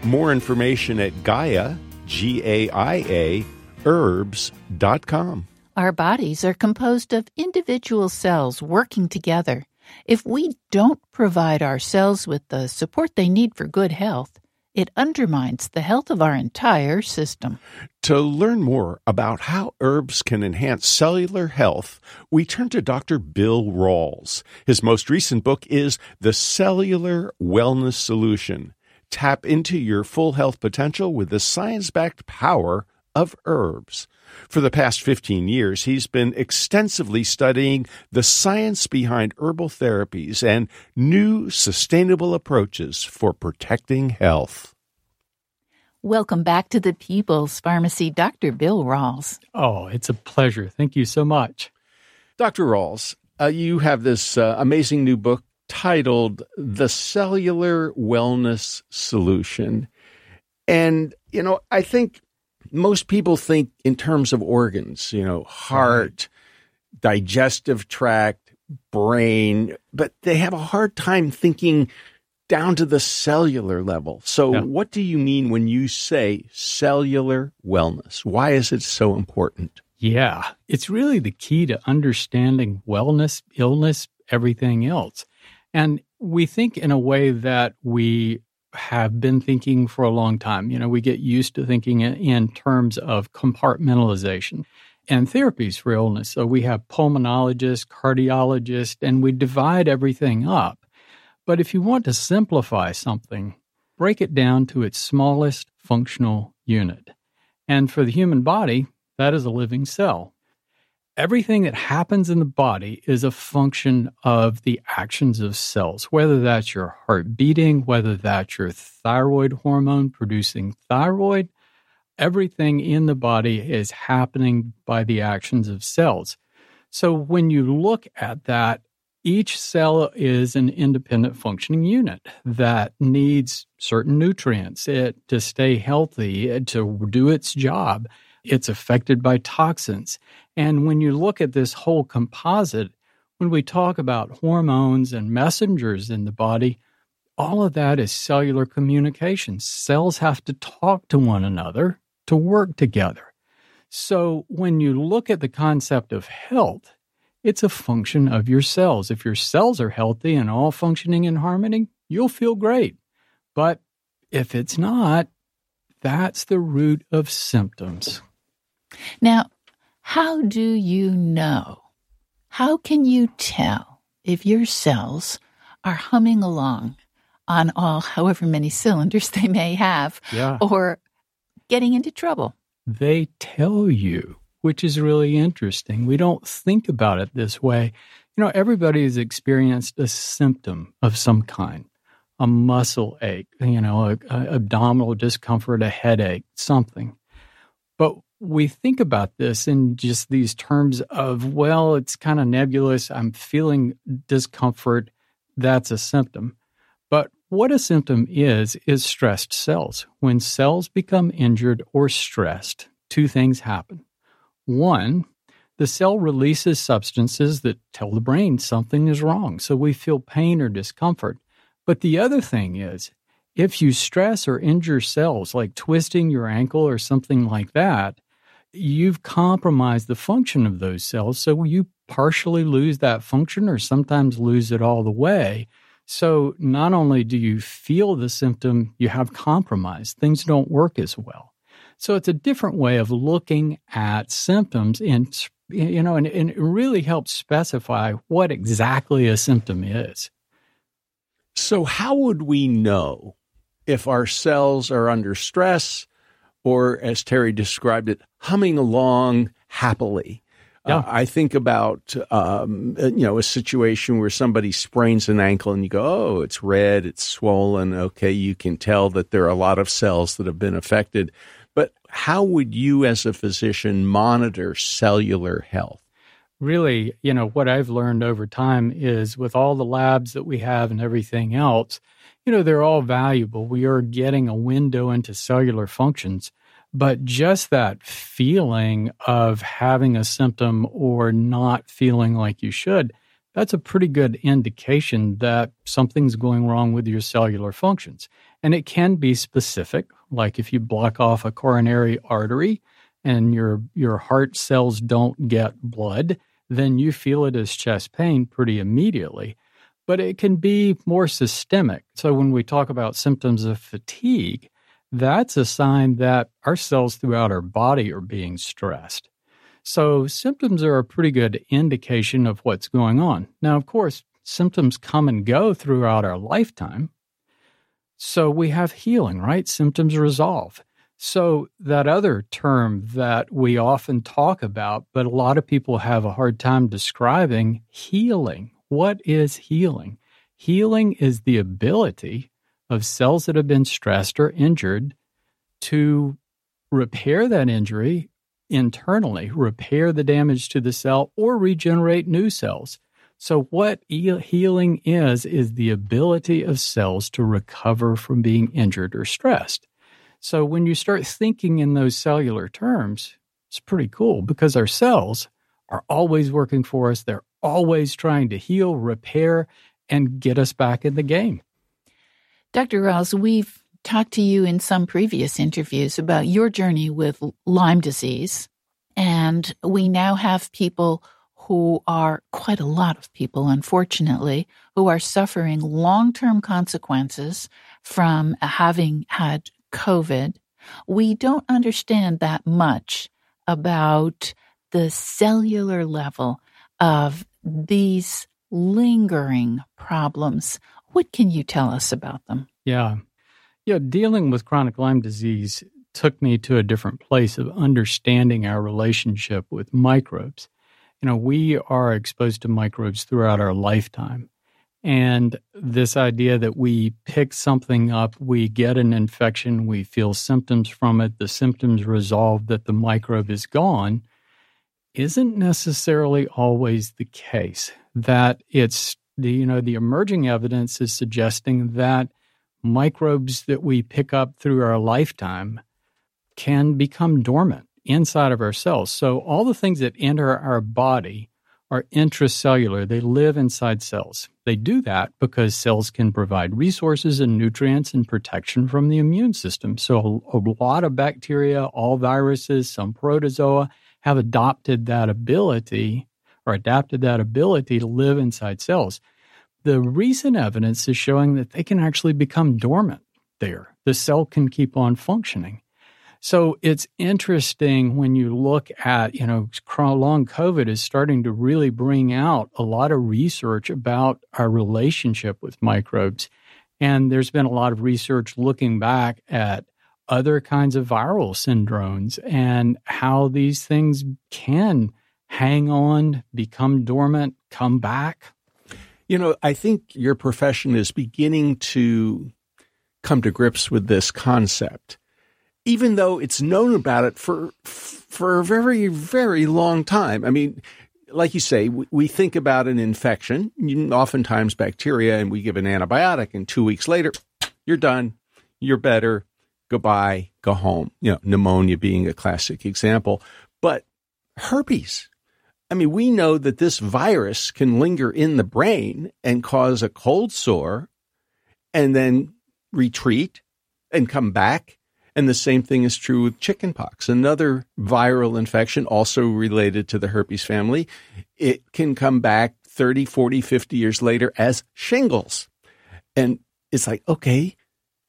More information at Gaia, G A I A, herbs.com. Our bodies are composed of individual cells working together. If we don't provide our cells with the support they need for good health, it undermines the health of our entire system. To learn more about how herbs can enhance cellular health, we turn to Dr. Bill Rawls. His most recent book is The Cellular Wellness Solution Tap into your full health potential with the science backed power of herbs. For the past 15 years, he's been extensively studying the science behind herbal therapies and new sustainable approaches for protecting health. Welcome back to the People's Pharmacy, Dr. Bill Rawls. Oh, it's a pleasure. Thank you so much. Dr. Rawls, uh, you have this uh, amazing new book titled The Cellular Wellness Solution. And, you know, I think most people think in terms of organs, you know, heart, digestive tract, brain, but they have a hard time thinking down to the cellular level. So, yeah. what do you mean when you say cellular wellness? Why is it so important? Yeah, it's really the key to understanding wellness, illness, everything else. And we think in a way that we have been thinking for a long time. You know, we get used to thinking in terms of compartmentalization and therapies for illness. So we have pulmonologists, cardiologists, and we divide everything up. But if you want to simplify something, break it down to its smallest functional unit. And for the human body, that is a living cell everything that happens in the body is a function of the actions of cells, whether that's your heart beating, whether that's your thyroid hormone producing thyroid. Everything in the body is happening by the actions of cells. So when you look at that, each cell is an independent functioning unit that needs certain nutrients it, to stay healthy, to do its job. It's affected by toxins. And when you look at this whole composite, when we talk about hormones and messengers in the body, all of that is cellular communication. Cells have to talk to one another to work together. So when you look at the concept of health, it's a function of your cells. If your cells are healthy and all functioning in harmony, you'll feel great. But if it's not, that's the root of symptoms. Now, how do you know? How can you tell if your cells are humming along on all however many cylinders they may have yeah. or getting into trouble? They tell you, which is really interesting. We don't think about it this way. You know, everybody has experienced a symptom of some kind a muscle ache, you know, a, a abdominal discomfort, a headache, something. But we think about this in just these terms of, well, it's kind of nebulous. I'm feeling discomfort. That's a symptom. But what a symptom is, is stressed cells. When cells become injured or stressed, two things happen. One, the cell releases substances that tell the brain something is wrong. So we feel pain or discomfort. But the other thing is, if you stress or injure cells, like twisting your ankle or something like that, you've compromised the function of those cells. So you partially lose that function or sometimes lose it all the way. So not only do you feel the symptom, you have compromise. Things don't work as well. So it's a different way of looking at symptoms and you know, and, and it really helps specify what exactly a symptom is. So how would we know if our cells are under stress or as Terry described it, humming along happily? Yeah. Uh, I think about um, uh, you know a situation where somebody sprains an ankle and you go, oh, it's red, it's swollen. Okay, you can tell that there are a lot of cells that have been affected. But how would you, as a physician, monitor cellular health? Really, you know, what I've learned over time is with all the labs that we have and everything else, you know, they're all valuable. We are getting a window into cellular functions but just that feeling of having a symptom or not feeling like you should, that's a pretty good indication that something's going wrong with your cellular functions. And it can be specific, like if you block off a coronary artery and your your heart cells don't get blood, then you feel it as chest pain pretty immediately. But it can be more systemic. So when we talk about symptoms of fatigue, that's a sign that our cells throughout our body are being stressed. So, symptoms are a pretty good indication of what's going on. Now, of course, symptoms come and go throughout our lifetime. So, we have healing, right? Symptoms resolve. So, that other term that we often talk about, but a lot of people have a hard time describing healing. What is healing? Healing is the ability of cells that have been stressed or injured to repair that injury internally, repair the damage to the cell, or regenerate new cells. So, what healing is, is the ability of cells to recover from being injured or stressed. So, when you start thinking in those cellular terms, it's pretty cool because our cells are always working for us. They're always trying to heal, repair, and get us back in the game. Dr. Rawls, we've talked to you in some previous interviews about your journey with Lyme disease. And we now have people who are quite a lot of people, unfortunately, who are suffering long term consequences from having had COVID. We don't understand that much about the cellular level of these lingering problems what can you tell us about them? Yeah. Yeah, dealing with chronic Lyme disease took me to a different place of understanding our relationship with microbes. You know, we are exposed to microbes throughout our lifetime. And this idea that we pick something up, we get an infection, we feel symptoms from it, the symptoms resolve that the microbe is gone, isn't necessarily always the case. That it's the you know the emerging evidence is suggesting that microbes that we pick up through our lifetime can become dormant inside of our cells. So all the things that enter our body are intracellular. They live inside cells. They do that because cells can provide resources and nutrients and protection from the immune system. So a, a lot of bacteria, all viruses, some protozoa have adopted that ability or adapted that ability to live inside cells. The recent evidence is showing that they can actually become dormant there. The cell can keep on functioning. So it's interesting when you look at, you know, long COVID is starting to really bring out a lot of research about our relationship with microbes. And there's been a lot of research looking back at other kinds of viral syndromes and how these things can hang on, become dormant, come back. You know, I think your profession is beginning to come to grips with this concept, even though it's known about it for for a very very long time. I mean, like you say, we, think about an infection, oftentimes bacteria, and we give an antibiotic, and two weeks later, you're done, you're better, goodbye, go home. You know, pneumonia being a classic example, but herpes I mean, we know that this virus can linger in the brain and cause a cold sore and then retreat and come back. And the same thing is true with chickenpox, another viral infection also related to the herpes family. It can come back 30, 40, 50 years later as shingles. And it's like, okay,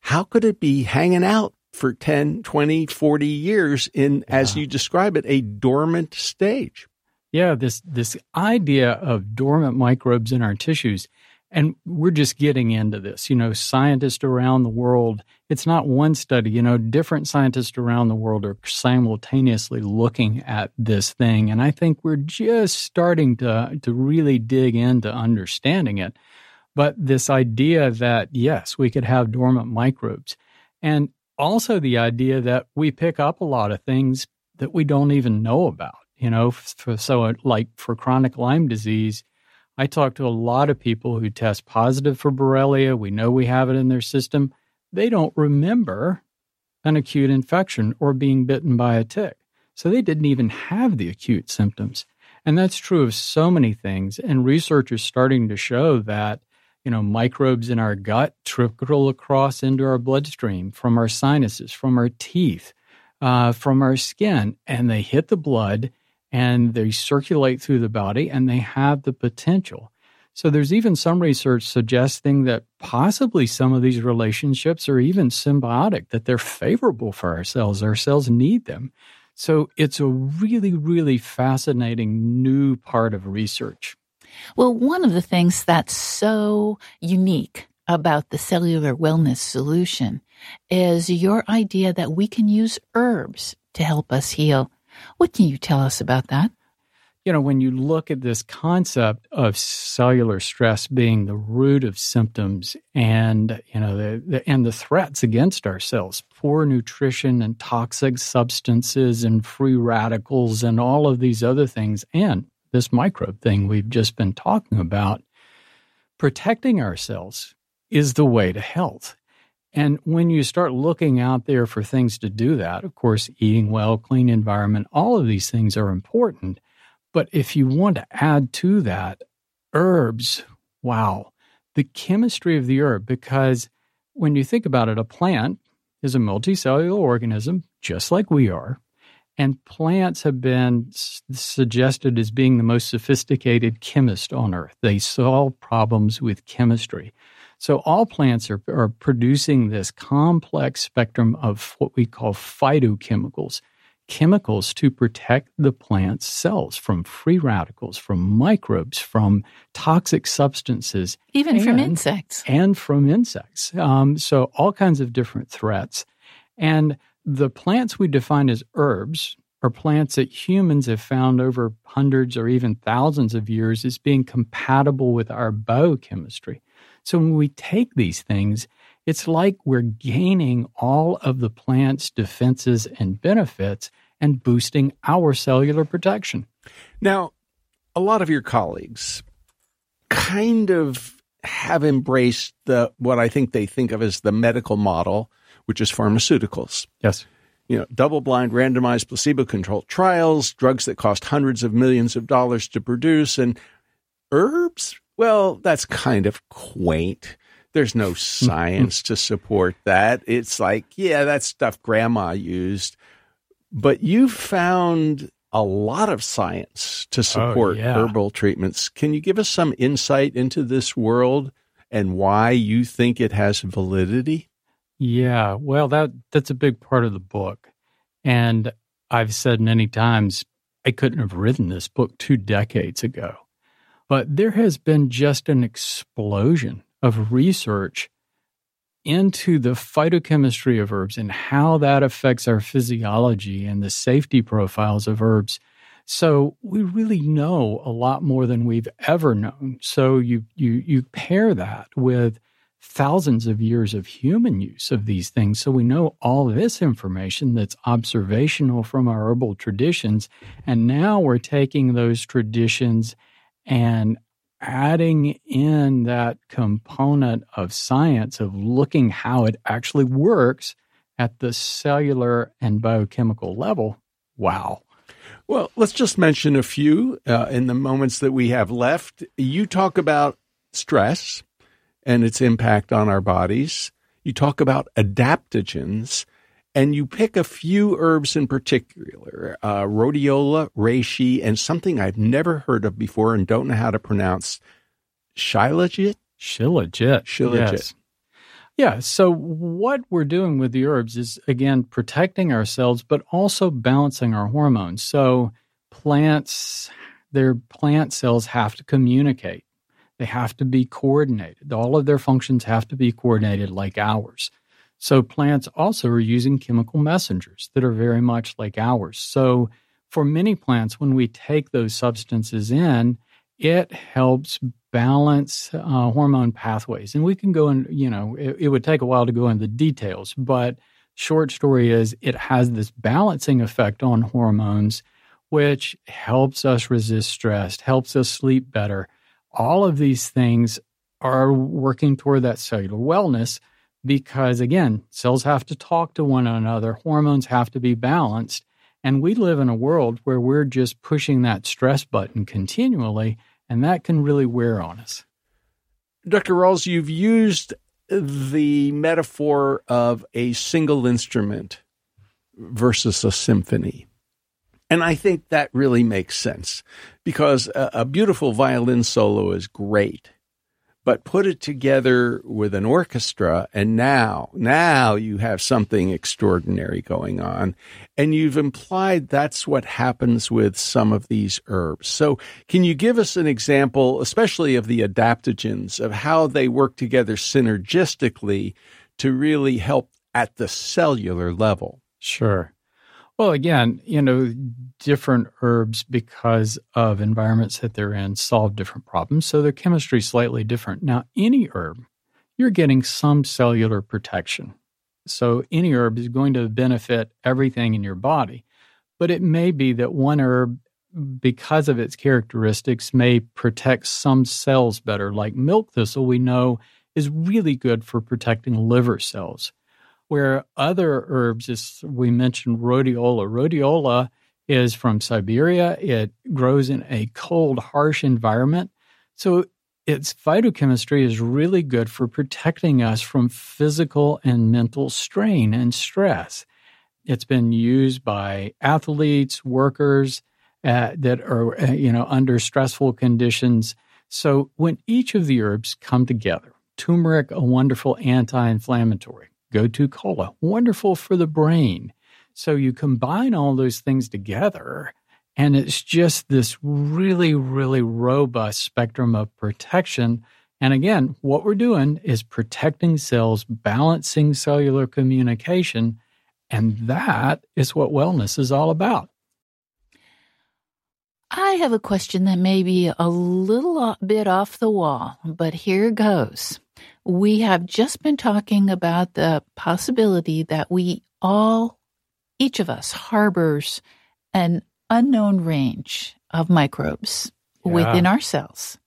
how could it be hanging out for 10, 20, 40 years in, yeah. as you describe it, a dormant stage? Yeah, this this idea of dormant microbes in our tissues and we're just getting into this. You know, scientists around the world, it's not one study, you know, different scientists around the world are simultaneously looking at this thing. And I think we're just starting to, to really dig into understanding it. But this idea that, yes, we could have dormant microbes. And also the idea that we pick up a lot of things that we don't even know about. You know, for, so uh, like for chronic Lyme disease, I talk to a lot of people who test positive for Borrelia. We know we have it in their system. They don't remember an acute infection or being bitten by a tick. So they didn't even have the acute symptoms. And that's true of so many things. And research is starting to show that, you know, microbes in our gut trickle across into our bloodstream from our sinuses, from our teeth, uh, from our skin, and they hit the blood and they circulate through the body and they have the potential. So there's even some research suggesting that possibly some of these relationships are even symbiotic, that they're favorable for our cells. Our cells need them. So it's a really, really fascinating new part of research. Well, one of the things that's so unique about the cellular wellness solution is your idea that we can use herbs to help us heal. What can you tell us about that? You know, when you look at this concept of cellular stress being the root of symptoms and, you know, the, the, and the threats against ourselves, poor nutrition and toxic substances and free radicals and all of these other things, and this microbe thing we've just been talking about, protecting ourselves is the way to health. And when you start looking out there for things to do that, of course, eating well, clean environment, all of these things are important. But if you want to add to that, herbs, wow, the chemistry of the herb, because when you think about it, a plant is a multicellular organism, just like we are. And plants have been suggested as being the most sophisticated chemist on earth. They solve problems with chemistry. So all plants are, are producing this complex spectrum of what we call phytochemicals, chemicals to protect the plant's cells from free radicals, from microbes, from toxic substances. Even and, from insects. And from insects. Um, so all kinds of different threats. And the plants we define as herbs are plants that humans have found over hundreds or even thousands of years as being compatible with our biochemistry. So when we take these things, it's like we're gaining all of the plant's defenses and benefits and boosting our cellular protection. Now, a lot of your colleagues kind of have embraced the what I think they think of as the medical model, which is pharmaceuticals. Yes. You know, double blind, randomized, placebo controlled trials, drugs that cost hundreds of millions of dollars to produce, and herbs well, that's kind of quaint. There's no science to support that. It's like, yeah, that's stuff grandma used. But you found a lot of science to oh, support oh, yeah. herbal treatments. Can you give us some insight into this world and why you think it has validity? Yeah, well, that that's a big part of the book. And I've said many times I couldn't have written this book 2 decades ago. But there has been just an explosion of research into the phytochemistry of herbs and how that affects our physiology and the safety profiles of herbs. So we really know a lot more than we've ever known. So you you you pair that with thousands of years of human use of these things. So we know all this information that's observational from our herbal traditions. And now we're taking those traditions and adding in that component of science of looking how it actually works at the cellular and biochemical level. Wow. Well, let's just mention a few uh, in the moments that we have left. You talk about stress and its impact on our bodies. You talk about adaptogens and you pick a few herbs in particular uh, rhodiola, reishi, and something I've never heard of before and don't know how to pronounce shilajit. Shilajit. Shilajit. Yes. Yeah. So, what we're doing with the herbs is, again, protecting ourselves, but also balancing our hormones. So, plants, their plant cells have to communicate, they have to be coordinated. All of their functions have to be coordinated like ours. So, plants also are using chemical messengers that are very much like ours. So, for many plants, when we take those substances in, it helps balance uh, hormone pathways. And we can go in, you know, it, it would take a while to go into the details, but short story is it has this balancing effect on hormones, which helps us resist stress, helps us sleep better. All of these things are working toward that cellular wellness because, again, cells have to talk to one another, hormones have to be balanced. And we live in a world where we're just pushing that stress button continually and that can really wear on us. Dr. Rawls, you've used the metaphor of a single instrument versus a symphony. And I think that really makes sense because a, a beautiful violin solo is great but put it together with an orchestra and now now you have something extraordinary going on. And you've implied that's what happens with some of these herbs. So can you give us an example especially of the adaptogens of how they work together synergistically to really help at the cellular level? Sure well, again, you know, different herbs because of environments that they're in solve different problems. So their chemistry is slightly different. Now, any herb, you're getting some cellular protection. So any herb is going to benefit everything in your body. But it may be that one herb, because of its characteristics, may protect some cells better. Like milk thistle, we know is really good for protecting liver cells where other herbs, as we mentioned, rhodiola. Rhodiola is from Siberia. It grows in a cold, harsh environment. So its phytochemistry is really good for protecting us from physical and mental strain and stress. It's been used by athletes, workers uh, that are, uh, you know, under stressful conditions. So when each of the herbs come together, turmeric, a wonderful anti-inflammatory, Gotu kola, wonderful for the brain. So you combine all those things together, and it's just this really, really robust spectrum of protection. And again, what we're doing is protecting cells, balancing cellular communication. And that is what wellness is all about. I have a question that may be a little bit off the wall, but here goes. We have just been talking about the possibility that we all, each of us, harbors an unknown range of microbes yeah. within our cells.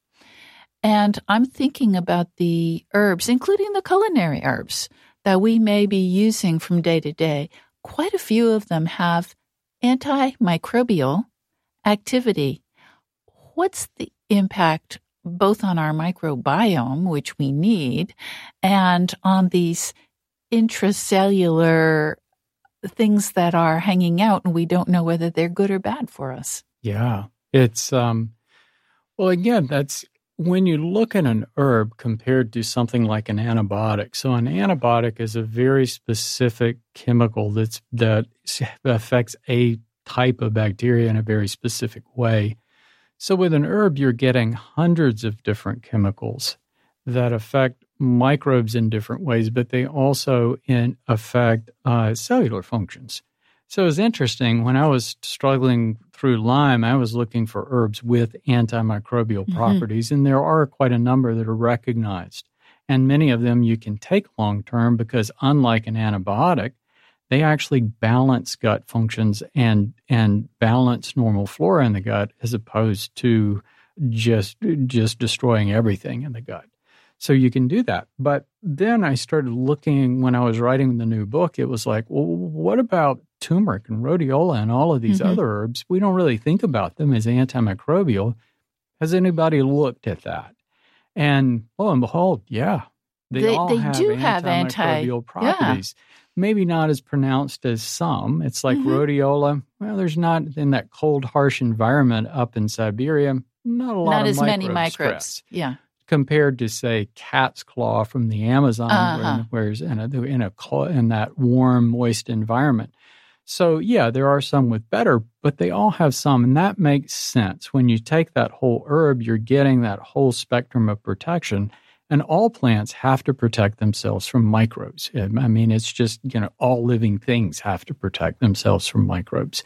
And I'm thinking about the herbs, including the culinary herbs that we may be using from day to day. Quite a few of them have antimicrobial activity. What's the impact both on our microbiome, which we need, and on these intracellular things that are hanging out and we don't know whether they're good or bad for us. Yeah. It's um well again, that's when you look at an herb compared to something like an antibiotic. So an antibiotic is a very specific chemical that's that affects a type of bacteria in a very specific way. So, with an herb, you're getting hundreds of different chemicals that affect microbes in different ways, but they also in affect uh, cellular functions. So it's interesting. When I was struggling through Lyme, I was looking for herbs with antimicrobial mm-hmm. properties, and there are quite a number that are recognized. And many of them you can take long term because, unlike an antibiotic, they actually balance gut functions and and balance normal flora in the gut as opposed to just just destroying everything in the gut. So you can do that. But then I started looking when I was writing the new book, it was like, well, what about turmeric and rhodiola and all of these mm-hmm. other herbs? We don't really think about them as antimicrobial. Has anybody looked at that? And lo and behold, yeah, they, they all they have do antimicrobial have anti properties. Yeah. Maybe not as pronounced as some. It's like mm-hmm. rhodiola. Well, there's not in that cold, harsh environment up in Siberia, not a lot not of as many microbes. Stress. Yeah. Compared to say cat's claw from the Amazon, uh-huh. where, whereas in a in a in that warm, moist environment. So yeah, there are some with better, but they all have some, and that makes sense. When you take that whole herb, you're getting that whole spectrum of protection. And all plants have to protect themselves from microbes. I mean, it's just, you know, all living things have to protect themselves from microbes.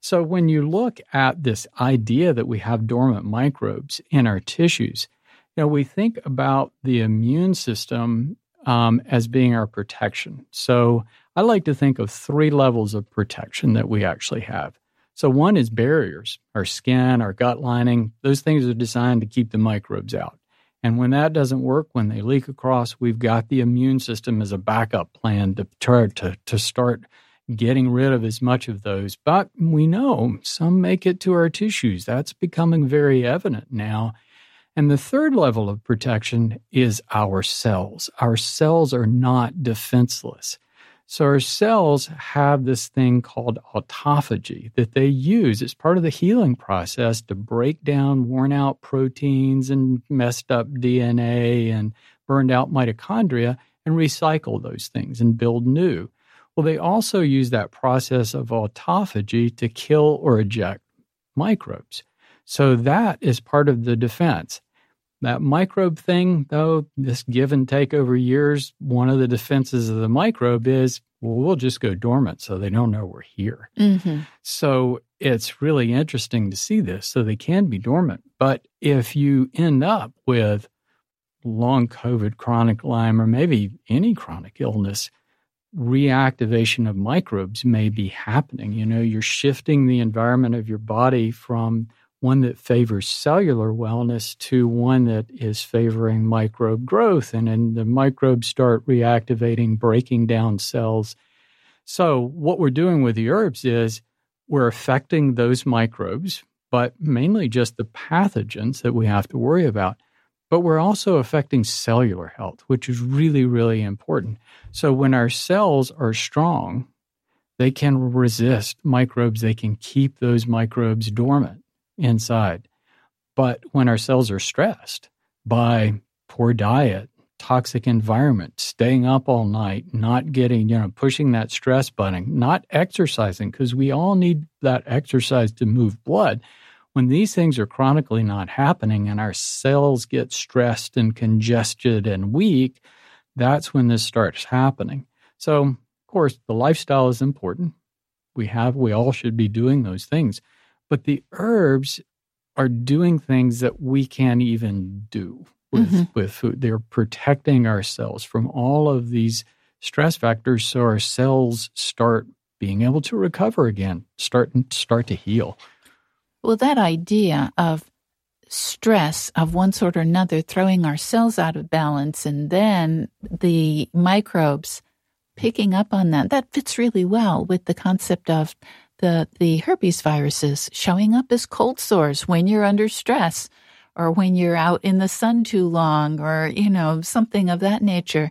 So when you look at this idea that we have dormant microbes in our tissues, you know, we think about the immune system um, as being our protection. So I like to think of three levels of protection that we actually have. So one is barriers, our skin, our gut lining. Those things are designed to keep the microbes out. And when that doesn't work, when they leak across, we've got the immune system as a backup plan to try to, to start getting rid of as much of those. But we know some make it to our tissues. That's becoming very evident now. And the third level of protection is our cells. Our cells are not defenseless. So our cells have this thing called autophagy that they use as part of the healing process to break down worn out proteins and messed up DNA and burned out mitochondria and recycle those things and build new. Well, they also use that process of autophagy to kill or eject microbes. So that is part of the defense. That microbe thing, though, this give and take over years, one of the defenses of the microbe is, well, we'll just go dormant so they don't know we're here. Mm-hmm. So it's really interesting to see this. So they can be dormant. But if you end up with long COVID, chronic Lyme, or maybe any chronic illness, reactivation of microbes may be happening. You know, you're shifting the environment of your body from one that favors cellular wellness to one that is favoring microbe growth. And then the microbes start reactivating, breaking down cells. So, what we're doing with the herbs is we're affecting those microbes, but mainly just the pathogens that we have to worry about. But we're also affecting cellular health, which is really, really important. So, when our cells are strong, they can resist microbes, they can keep those microbes dormant inside. But when our cells are stressed by poor diet, toxic environment, staying up all night, not getting, you know, pushing that stress button, not exercising, because we all need that exercise to move blood. When these things are chronically not happening and our cells get stressed and congested and weak, that's when this starts happening. So, of course, the lifestyle is important. We have, we all should be doing those things. But the herbs are doing things that we can't even do with, mm-hmm. with food. They're protecting our cells from all of these stress factors so our cells start being able to recover again, start start to heal. Well, that idea of stress of one sort or another throwing our cells out of balance and then the microbes picking up on that, that fits really well with the concept of the, the herpes viruses showing up as cold sores when you're under stress or when you're out in the sun too long or, you know, something of that nature.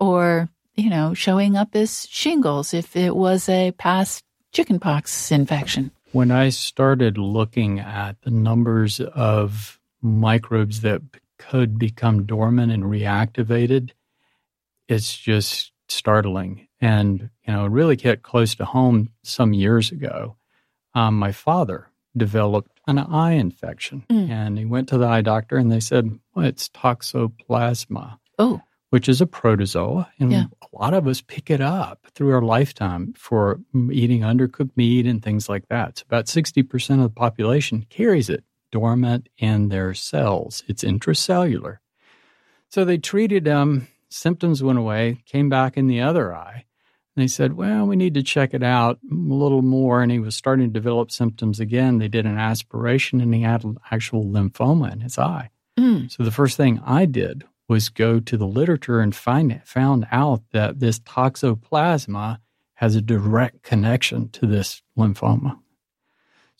Or, you know, showing up as shingles if it was a past chickenpox infection. When I started looking at the numbers of microbes that could become dormant and reactivated, it's just startling. And, you know, really hit close to home some years ago. Um, my father developed an eye infection mm. and he went to the eye doctor and they said, well, it's toxoplasma. Oh. Which is a protozoa. And yeah. a lot of us pick it up through our lifetime for eating undercooked meat and things like that. So about 60% of the population carries it dormant in their cells. It's intracellular. So they treated him, um, symptoms went away, came back in the other eye. They said, well, we need to check it out a little more. And he was starting to develop symptoms again. They did an aspiration and he had actual lymphoma in his eye. Mm. So the first thing I did was go to the literature and find it, found out that this toxoplasma has a direct connection to this lymphoma.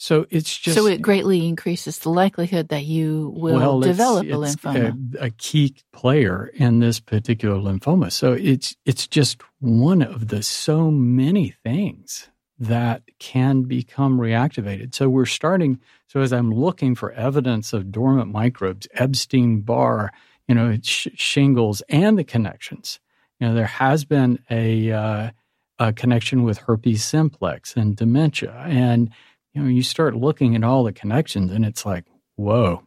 So it's just so it greatly increases the likelihood that you will well, develop it's, a lymphoma. A, a key player in this particular lymphoma. So it's it's just one of the so many things that can become reactivated. So we're starting. So as I'm looking for evidence of dormant microbes, Epstein Barr, you know, sh- shingles, and the connections. You know, there has been a, uh, a connection with herpes simplex and dementia, and you know, you start looking at all the connections and it's like, whoa.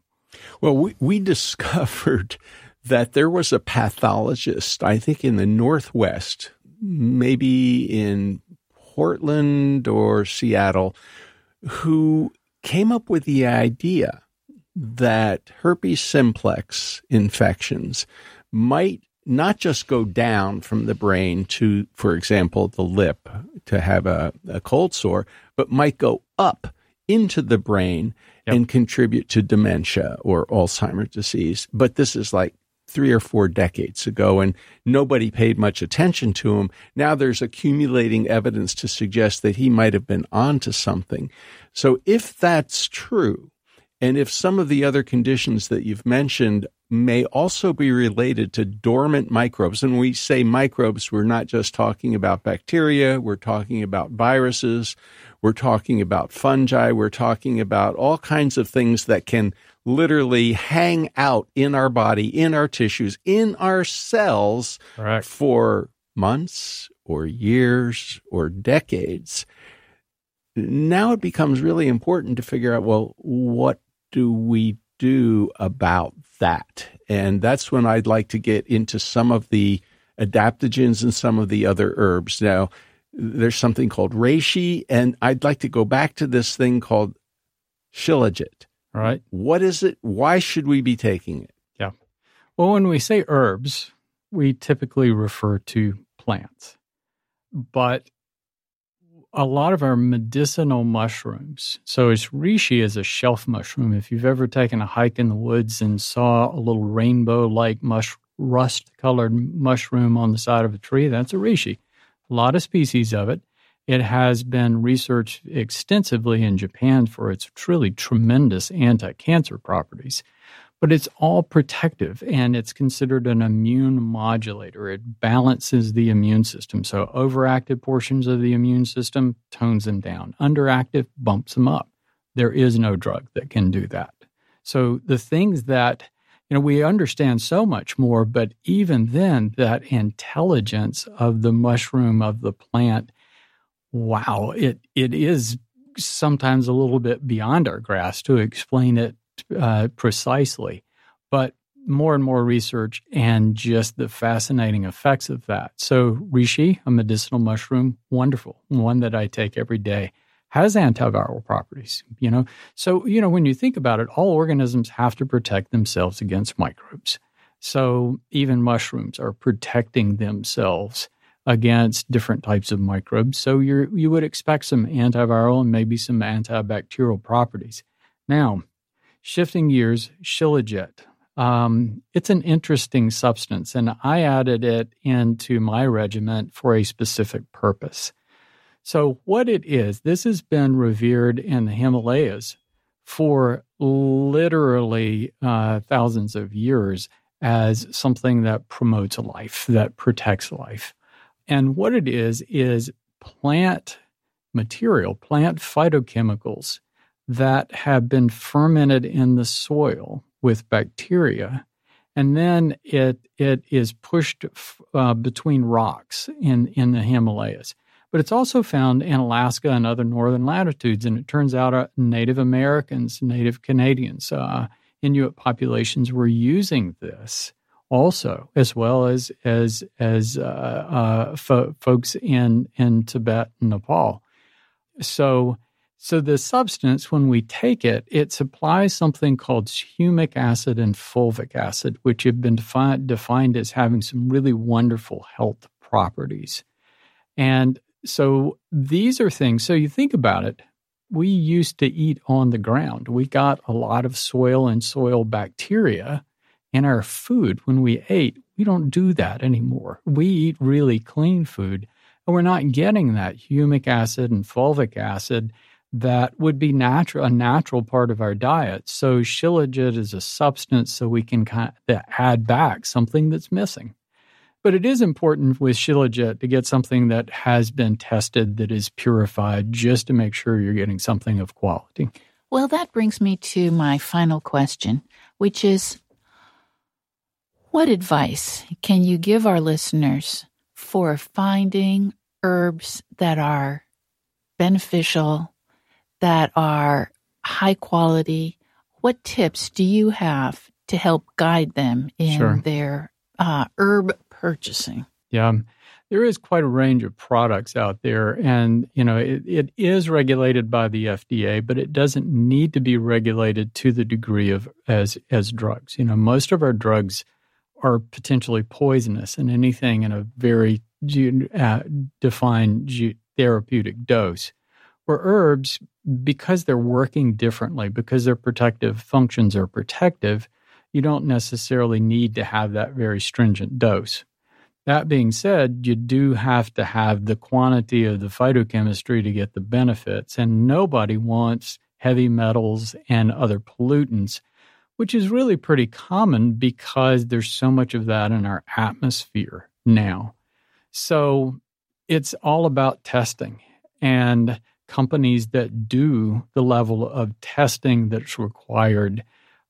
Well, we, we discovered that there was a pathologist, I think in the Northwest, maybe in Portland or Seattle, who came up with the idea that herpes simplex infections might not just go down from the brain to, for example, the lip to have a, a cold sore, but might go up into the brain yep. and contribute to dementia or Alzheimer's disease. But this is like three or four decades ago, and nobody paid much attention to him. Now there's accumulating evidence to suggest that he might have been onto something. So if that's true, and if some of the other conditions that you've mentioned may also be related to dormant microbes. And when we say microbes, we're not just talking about bacteria, we're talking about viruses, we're talking about fungi, we're talking about all kinds of things that can literally hang out in our body, in our tissues, in our cells Correct. for months or years or decades. Now it becomes really important to figure out well, what do we do about that. And that's when I'd like to get into some of the adaptogens and some of the other herbs. Now, there's something called reishi, and I'd like to go back to this thing called shilajit. Right. What is it? Why should we be taking it? Yeah. Well, when we say herbs, we typically refer to plants. But a lot of our medicinal mushrooms. So it's reishi is a shelf mushroom. If you've ever taken a hike in the woods and saw a little rainbow-like mush, rust-colored mushroom on the side of a tree, that's a reishi. A lot of species of it. It has been researched extensively in Japan for its truly tremendous anti-cancer properties but it's all protective and it's considered an immune modulator. It balances the immune system. So, overactive portions of the immune system tones them down, underactive bumps them up. There is no drug that can do that. So, the things that you know, we understand so much more, but even then, that intelligence of the mushroom, of the plant, wow, it it is sometimes a little bit beyond our grasp to explain it uh, precisely, but more and more research and just the fascinating effects of that. So, reishi, a medicinal mushroom, wonderful, one that I take every day, has antiviral properties. You know, so you know when you think about it, all organisms have to protect themselves against microbes. So even mushrooms are protecting themselves against different types of microbes. So you you would expect some antiviral and maybe some antibacterial properties. Now, Shifting gears, Shilajit. Um, it's an interesting substance, and I added it into my regiment for a specific purpose. So, what it is, this has been revered in the Himalayas for literally uh, thousands of years as something that promotes life, that protects life. And what it is, is plant material, plant phytochemicals that have been fermented in the soil with bacteria, and then it it is pushed uh, between rocks in in the Himalayas. But it's also found in Alaska and other northern latitudes, and it turns out uh, Native Americans, Native Canadians, uh, Inuit populations were using this also, as well as as as uh, uh, fo- folks in in Tibet and Nepal. So so the substance, when we take it, it supplies something called humic acid and fulvic acid, which have been defi- defined as having some really wonderful health properties. And so these are things. So you think about it. We used to eat on the ground. We got a lot of soil and soil bacteria in our food when we ate. We don't do that anymore. We eat really clean food, and we're not getting that humic acid and fulvic acid that would be natural a natural part of our diet. So shilajit is a substance so we can kind of add back something that's missing. But it is important with shilajit to get something that has been tested that is purified just to make sure you're getting something of quality. Well, that brings me to my final question, which is what advice can you give our listeners for finding herbs that are beneficial, that are high quality? What tips do you have to help guide them in sure. their uh, herb purchasing? Yeah, there is quite a range of products out there, and you know it, it is regulated by the FDA, but it doesn't need to be regulated to the degree of as as drugs. You know, most of our drugs are potentially poisonous, and anything in a very uh, defined therapeutic dose. Where herbs, because they're working differently, because their protective functions are protective, you don't necessarily need to have that very stringent dose. That being said, you do have to have the quantity of the phytochemistry to get the benefits, and nobody wants heavy metals and other pollutants, which is really pretty common because there's so much of that in our atmosphere now. So it's all about testing and companies that do the level of testing that's required.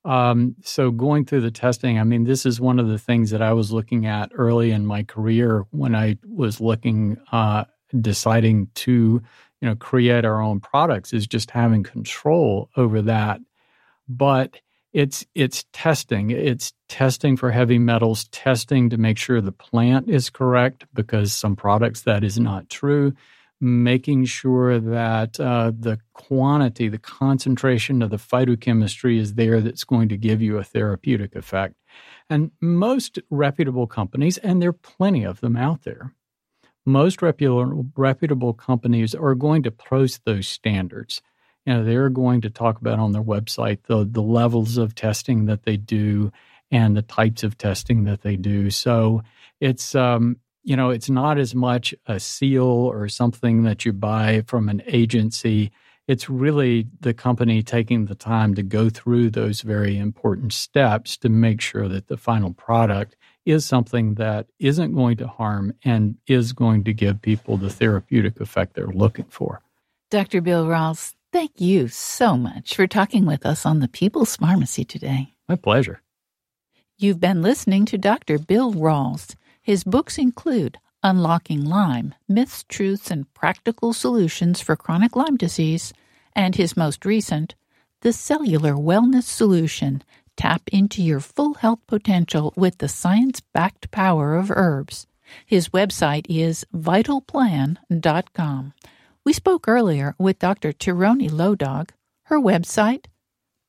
Um, so going through the testing, I mean, this is one of the things that I was looking at early in my career when I was looking, uh, deciding to, you know, create our own products is just having control over that. But it's it's testing. It's testing for heavy metals, testing to make sure the plant is correct because some products that is not true. Making sure that uh, the quantity, the concentration of the phytochemistry is there that's going to give you a therapeutic effect. And most reputable companies, and there are plenty of them out there, most reputable, reputable companies are going to post those standards you know they're going to talk about on their website the the levels of testing that they do and the types of testing that they do so it's um you know it's not as much a seal or something that you buy from an agency it's really the company taking the time to go through those very important steps to make sure that the final product is something that isn't going to harm and is going to give people the therapeutic effect they're looking for. Dr. Bill Rawls, Thank you so much for talking with us on the People's Pharmacy today. My pleasure. You've been listening to Dr. Bill Rawls. His books include Unlocking Lyme Myths, Truths, and Practical Solutions for Chronic Lyme Disease, and his most recent, The Cellular Wellness Solution Tap into Your Full Health Potential with the Science Backed Power of Herbs. His website is vitalplan.com. We spoke earlier with Dr. Tieraona Low Dog. Her website,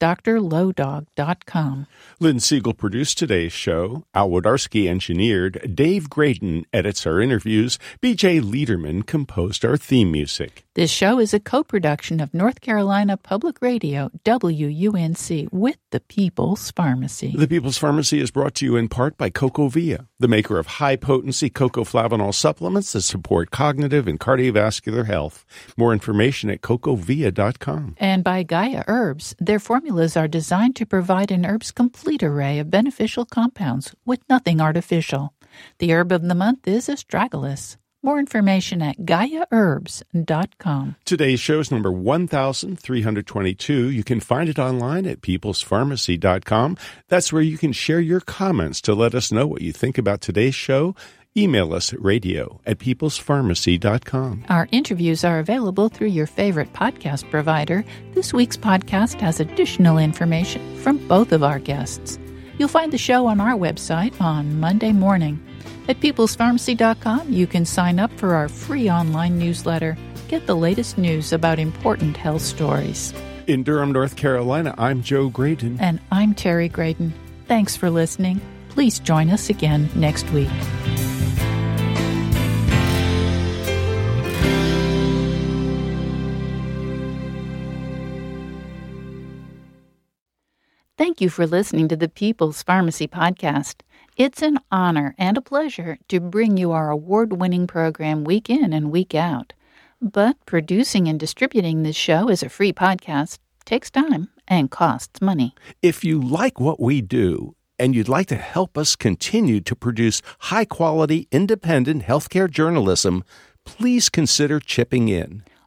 drlowdog.com. Lynn Siegel produced today's show. Al Wodarski engineered. Dave Graedon edits our interviews. BJ Leiderman composed our theme music. This show is a co production of North Carolina Public Radio, WUNC, with the People's Pharmacy. The People's Pharmacy is brought to you in part by CocoVia, the maker of high potency cocoflavanol supplements that support cognitive and cardiovascular health. More information at cocovia.com. And by Gaia Herbs. Their formulas are designed to provide an herb's complete array of beneficial compounds with nothing artificial. The herb of the month is astragalus. More information at GaiaHerbs.com. Today's show is number 1322. You can find it online at peoplespharmacy.com. That's where you can share your comments to let us know what you think about today's show. Email us at radio at peoplespharmacy.com. Our interviews are available through your favorite podcast provider. This week's podcast has additional information from both of our guests. You'll find the show on our website on Monday morning. At peoplespharmacy.com, you can sign up for our free online newsletter. Get the latest news about important health stories. In Durham, North Carolina, I'm Joe Graedon. And I'm Terry Graedon. Thanks for listening. Please join us again next week. Thank you for listening to the People's Pharmacy Podcast. It's an honor and a pleasure to bring you our award winning program week in and week out. But producing and distributing this show as a free podcast takes time and costs money. If you like what we do and you'd like to help us continue to produce high quality, independent healthcare journalism, please consider chipping in.